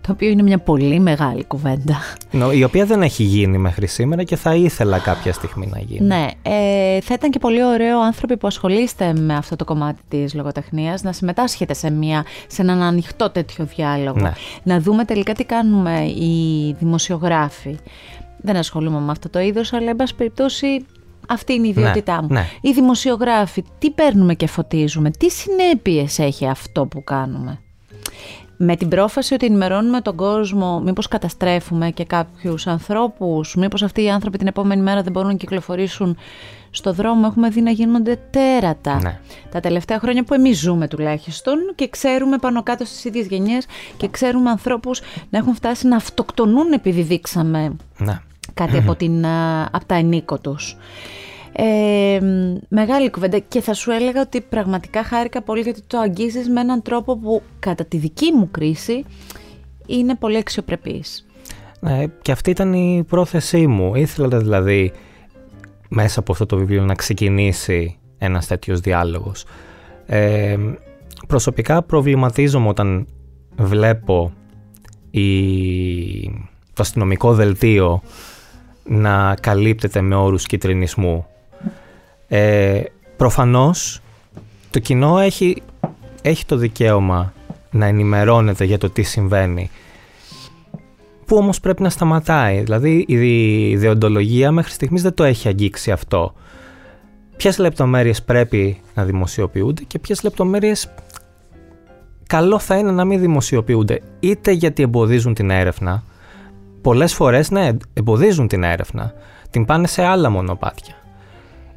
Το οποίο είναι μια πολύ μεγάλη κουβέντα. Νο- Η οποία δεν έχει γίνει μέχρι σήμερα και θα ήθελα κάποια στιγμή να γίνει. Ναι, ε, θα ήταν και πολύ ωραίο άνθρωποι που ασχολείστε με αυτό το κομμάτι της λογοτεχνίας να συμμετάσχετε σε, μια, σε έναν ανοιχτό τέτοιο διάλογο. Ναι. Να δούμε τελικά τι κάνουμε οι δημοσιογράφοι. Δεν ασχολούμαι με αυτό το είδος, αλλά εν πάση περιπτώσει αυτή είναι η ιδιότητά μου. ναι. Οι δημοσιογράφοι, τι παίρνουμε και φωτίζουμε, τι συνέπειες έχει αυτό που κάνουμε; Με την πρόφαση ότι ενημερώνουμε τον κόσμο, μήπως καταστρέφουμε και κάποιους ανθρώπους, μήπως αυτοί οι άνθρωποι την επόμενη μέρα δεν μπορούν να κυκλοφορήσουν στο δρόμο, έχουμε δει να γίνονται τέρατα. Ναι. Τα τελευταία χρόνια που εμείς ζούμε τουλάχιστον και ξέρουμε πάνω κάτω στις ίδιες γενιές και ξέρουμε ανθρώπους να έχουν φτάσει να αυτοκτονούν επειδή δείξαμε Ναι. κάτι από, την, α, από τα ενίκο τους. Ε, μ, μεγάλη κουβέντα και θα σου έλεγα ότι πραγματικά χάρηκα πολύ γιατί το αγγίζεις με έναν τρόπο που κατά τη δική μου κρίση είναι πολύ αξιοπρεπής. Ναι, και αυτή ήταν η πρόθεσή μου. Ήθελα δηλαδή μέσα από αυτό το βιβλίο να ξεκινήσει ένας τέτοιος διάλογος. Ε, προσωπικά προβληματίζομαι όταν βλέπω η, το αστυνομικό δελτίο να καλύπτεται με όρους κυτρινισμού. Ε, προφανώς το κοινό έχει, έχει το δικαίωμα να ενημερώνεται για το τι συμβαίνει που όμως πρέπει να σταματάει; Δηλαδή η ιδεοντολογία μέχρι στιγμής δεν το έχει αγγίξει αυτό. Ποιες λεπτομέρειες πρέπει να δημοσιοποιούνται και ποιες λεπτομέρειες καλό θα είναι να μην δημοσιοποιούνται. Είτε γιατί εμποδίζουν την έρευνα, πολλές φορές ναι, εμποδίζουν την έρευνα, την πάνε σε άλλα μονοπάτια.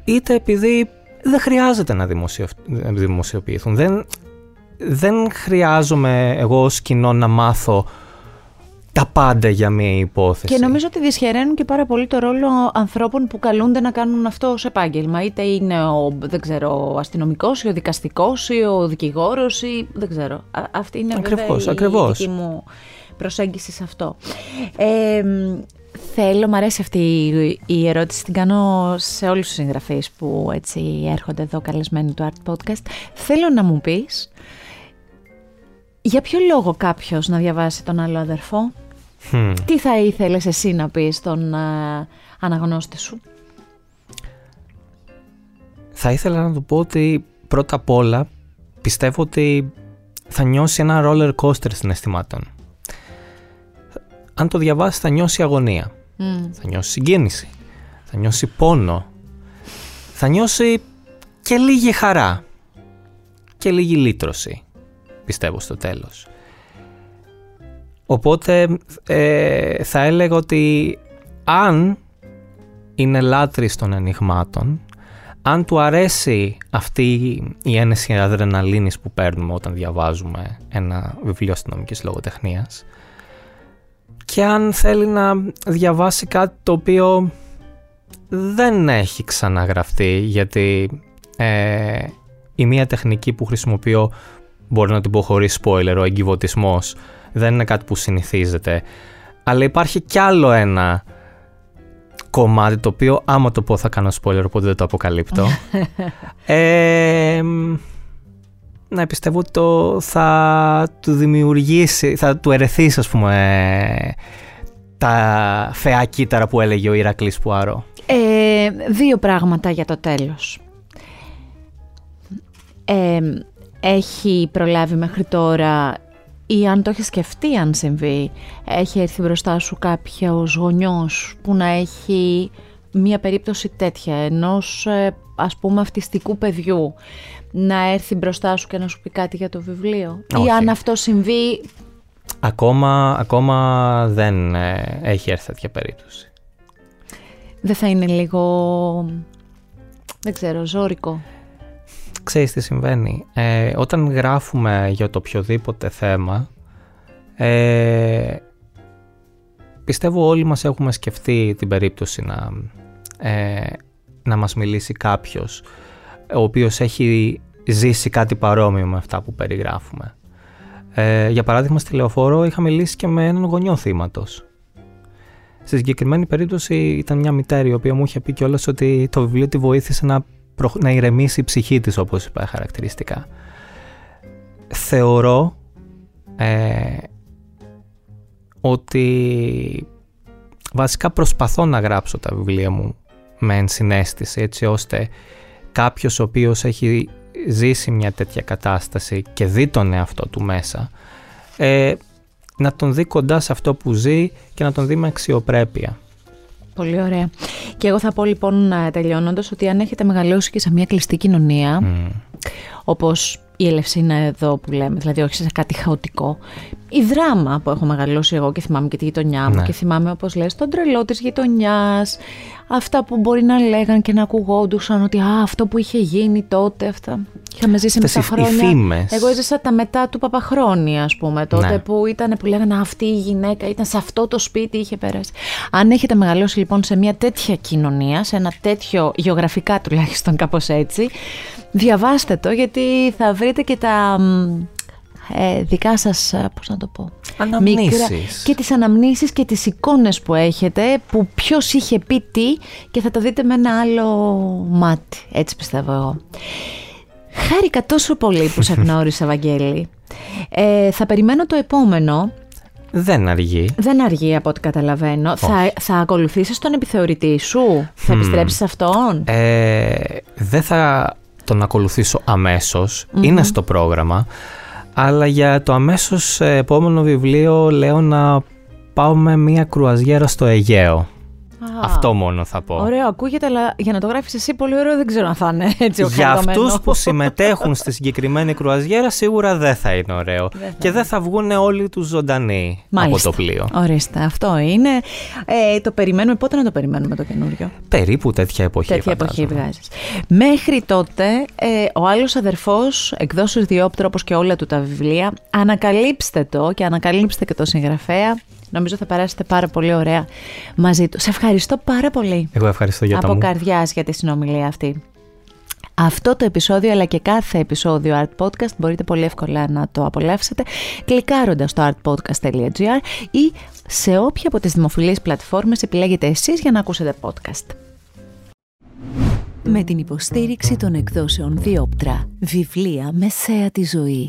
Είτε επειδή δεν χρειάζεται να δημοσιευ- δημοσιοποιηθούν. Δεν, δεν χρειάζομαι εγώ ως κοινό να μάθω τα πάντα για μία υπόθεση. Και νομίζω ότι δυσχεραίνουν και πάρα πολύ το ρόλο ανθρώπων που καλούνται να κάνουν αυτό ως επάγγελμα. Είτε είναι ο, δεν ξέρω, ο αστυνομικός ή ο δικαστικός ή ο δικηγόρος ή δεν ξέρω. Α- αυτή είναι Ακριβώς, βέβαια η ακριβώς. δική μου προσέγγιση σε αυτό. Ε, μ, θέλω, μου αρέσει αυτή η- η ερώτηση, την κάνω σε όλους τους συγγραφείς που έτσι έρχονται εδώ καλεσμένοι του Art Podcast. Θέλω να μου πεις Για ποιο λόγο κάποιος να διαβάσει τον άλλο αδερφό; Τι θα ήθελες εσύ να πεις στον ε, αναγνώστη σου; Θα ήθελα να του πω ότι πρώτα απ' όλα πιστεύω ότι θα νιώσει ένα roller coaster συναισθημάτων. Αν το διαβάσει θα νιώσει αγωνία. Θα νιώσει συγκίνηση. Θα νιώσει πόνο. Θα νιώσει και λίγη χαρά. Και λίγη λύτρωση. Πιστεύω στο τέλος. Οπότε ε, θα έλεγα ότι αν είναι λάτρης των ενηγμάτων, αν του αρέσει αυτή η ένεση αδρεναλίνης που παίρνουμε όταν διαβάζουμε ένα βιβλίο αστυνομικής λογοτεχνίας και αν θέλει να διαβάσει κάτι το οποίο δεν έχει ξαναγραφτεί γιατί ε, η μία τεχνική που χρησιμοποιώ μπορεί να την πω χωρίς spoiler, ο εγκυβωτισμός δεν είναι κάτι που συνηθίζεται αλλά υπάρχει κι άλλο ένα κομμάτι το οποίο άμα το πω θα κάνω spoiler οπότε δεν το αποκαλύπτω. ε, να πιστεύω ότι το θα του δημιουργήσει, θα του ερεθίσει ας πούμε τα φαιά κύτταρα που έλεγε ο Ηρακλής Πουαρό. Ε, δύο πράγματα για το τέλος. Ε, έχει προλάβει μέχρι τώρα ή αν το έχει σκεφτεί αν συμβεί, έχει έρθει μπροστά σου κάποιος γονιός που να έχει μία περίπτωση τέτοια, ενός ε, ας πούμε αυτιστικού παιδιού, να έρθει μπροστά σου και να σου πει κάτι για το βιβλίο; Ή αν αυτό συμβεί... Ακόμα, ακόμα δεν ε, έχει έρθει τέτοια περίπτωση. Δεν θα είναι λίγο, δεν ξέρω, ζώρικο; Ξέρεις τι συμβαίνει. Ε, όταν γράφουμε για το οποιοδήποτε θέμα, ε, πιστεύω όλοι μας έχουμε σκεφτεί την περίπτωση να, ε, να μας μιλήσει κάποιος ο οποίος έχει ζήσει κάτι παρόμοιο με αυτά που περιγράφουμε. Ε, για παράδειγμα, στη Λεωφόρο είχα μιλήσει και με έναν γονιό θύματος. Στη συγκεκριμένη περίπτωση ήταν μια μητέρα η οποία μου είχε πει κιόλας ότι το βιβλίο τη βοήθησε να να ηρεμήσει η ψυχή της όπως είπα χαρακτηριστικά. Θεωρώ ε, ότι βασικά προσπαθώ να γράψω τα βιβλία μου με ενσυναίσθηση έτσι ώστε κάποιος ο οποίος έχει ζήσει μια τέτοια κατάσταση και δει τον εαυτό του μέσα ε, να τον δει κοντά σε αυτό που ζει και να τον δει με αξιοπρέπεια. Πολύ ωραία. Και εγώ θα πω λοιπόν τελειώνοντας ότι αν έχετε μεγαλώσει και σε μια κλειστή κοινωνία, mm. όπως η Ελευσίνα εδώ που λέμε, δηλαδή όχι σε κάτι χαοτικό. Η δράμα που έχω μεγαλώσει εγώ και θυμάμαι και τη γειτονιά μου ναι. και θυμάμαι όπως λες τον τρελό της γειτονιάς, αυτά που μπορεί να λέγαν και να ακουγόντουσαν ότι α, αυτό που είχε γίνει τότε, αυτά. Είχαμε ζήσει με τα χρόνια. Εγώ έζησα τα μετά του Παπαχρόνια, ας πούμε, τότε ναι. που ήταν που λέγανε αυτή η γυναίκα ήταν σε αυτό το σπίτι, είχε περάσει. Αν έχετε μεγαλώσει λοιπόν σε μια τέτοια κοινωνία, σε ένα τέτοιο γεωγραφικά τουλάχιστον κάπως έτσι, διαβάστε το γιατί θα βρείτε και τα ε, δικά σας, ε, πώς να το πω, αναμνήσεις. και τις αναμνήσεις και τις εικόνες που έχετε που ποιος είχε πει τι και θα το δείτε με ένα άλλο μάτι, έτσι πιστεύω εγώ. Χάρηκα τόσο πολύ που σε γνώρισα, Βαγγέλη. Ε, θα περιμένω το επόμενο. Δεν αργεί. Δεν αργεί από ό,τι καταλαβαίνω. Θα, θα ακολουθήσεις τον επιθεωρητή σου; Θα mm. επιστρέψεις αυτόν; Ε, δεν θα τον ακολουθήσω Είναι στο πρόγραμμα. Αλλά για το αμέσως επόμενο βιβλίο λέω να πάω με μια κρουαζιέρα στο Αιγαίο. Αυτό μόνο θα πω. Ωραίο, ακούγεται, αλλά για να το γράφεις εσύ πολύ ωραίο δεν ξέρω αν θα είναι έτσι ο Για αυτούς που συμμετέχουν στη συγκεκριμένη κρουαζιέρα σίγουρα δεν θα είναι ωραίο. και δεν θα βγουν όλοι του ζωντανοί από το πλοίο. Ορίστε, αυτό είναι. Ε, το περιμένουμε. Πότε να το περιμένουμε το καινούριο; Περίπου τέτοια εποχή. Τέτοια εποχή βγάζεις. Μέχρι τότε, ε, ο άλλος αδερφός, εκδόσει Διόπτρο όπω και όλα του τα βιβλία, ανακαλύψτε το και ανακαλύψτε και το συγγραφέα. Νομίζω θα περάσετε πάρα πολύ ωραία μαζί τους. Σε ευχαριστώ πάρα πολύ. Εγώ ευχαριστώ για το Από καρδιάς για τη συνομιλία αυτή. Αυτό το επεισόδιο αλλά και κάθε επεισόδιο Art Podcast μπορείτε πολύ εύκολα να το απολαύσετε κλικάροντας στο artpodcast.gr ή σε όποια από τις δημοφιλείς πλατφόρμες επιλέγετε εσείς για να ακούσετε podcast. Με την υποστήριξη των εκδόσεων Διόπτρα, βιβλία μεσαία τη ζωή.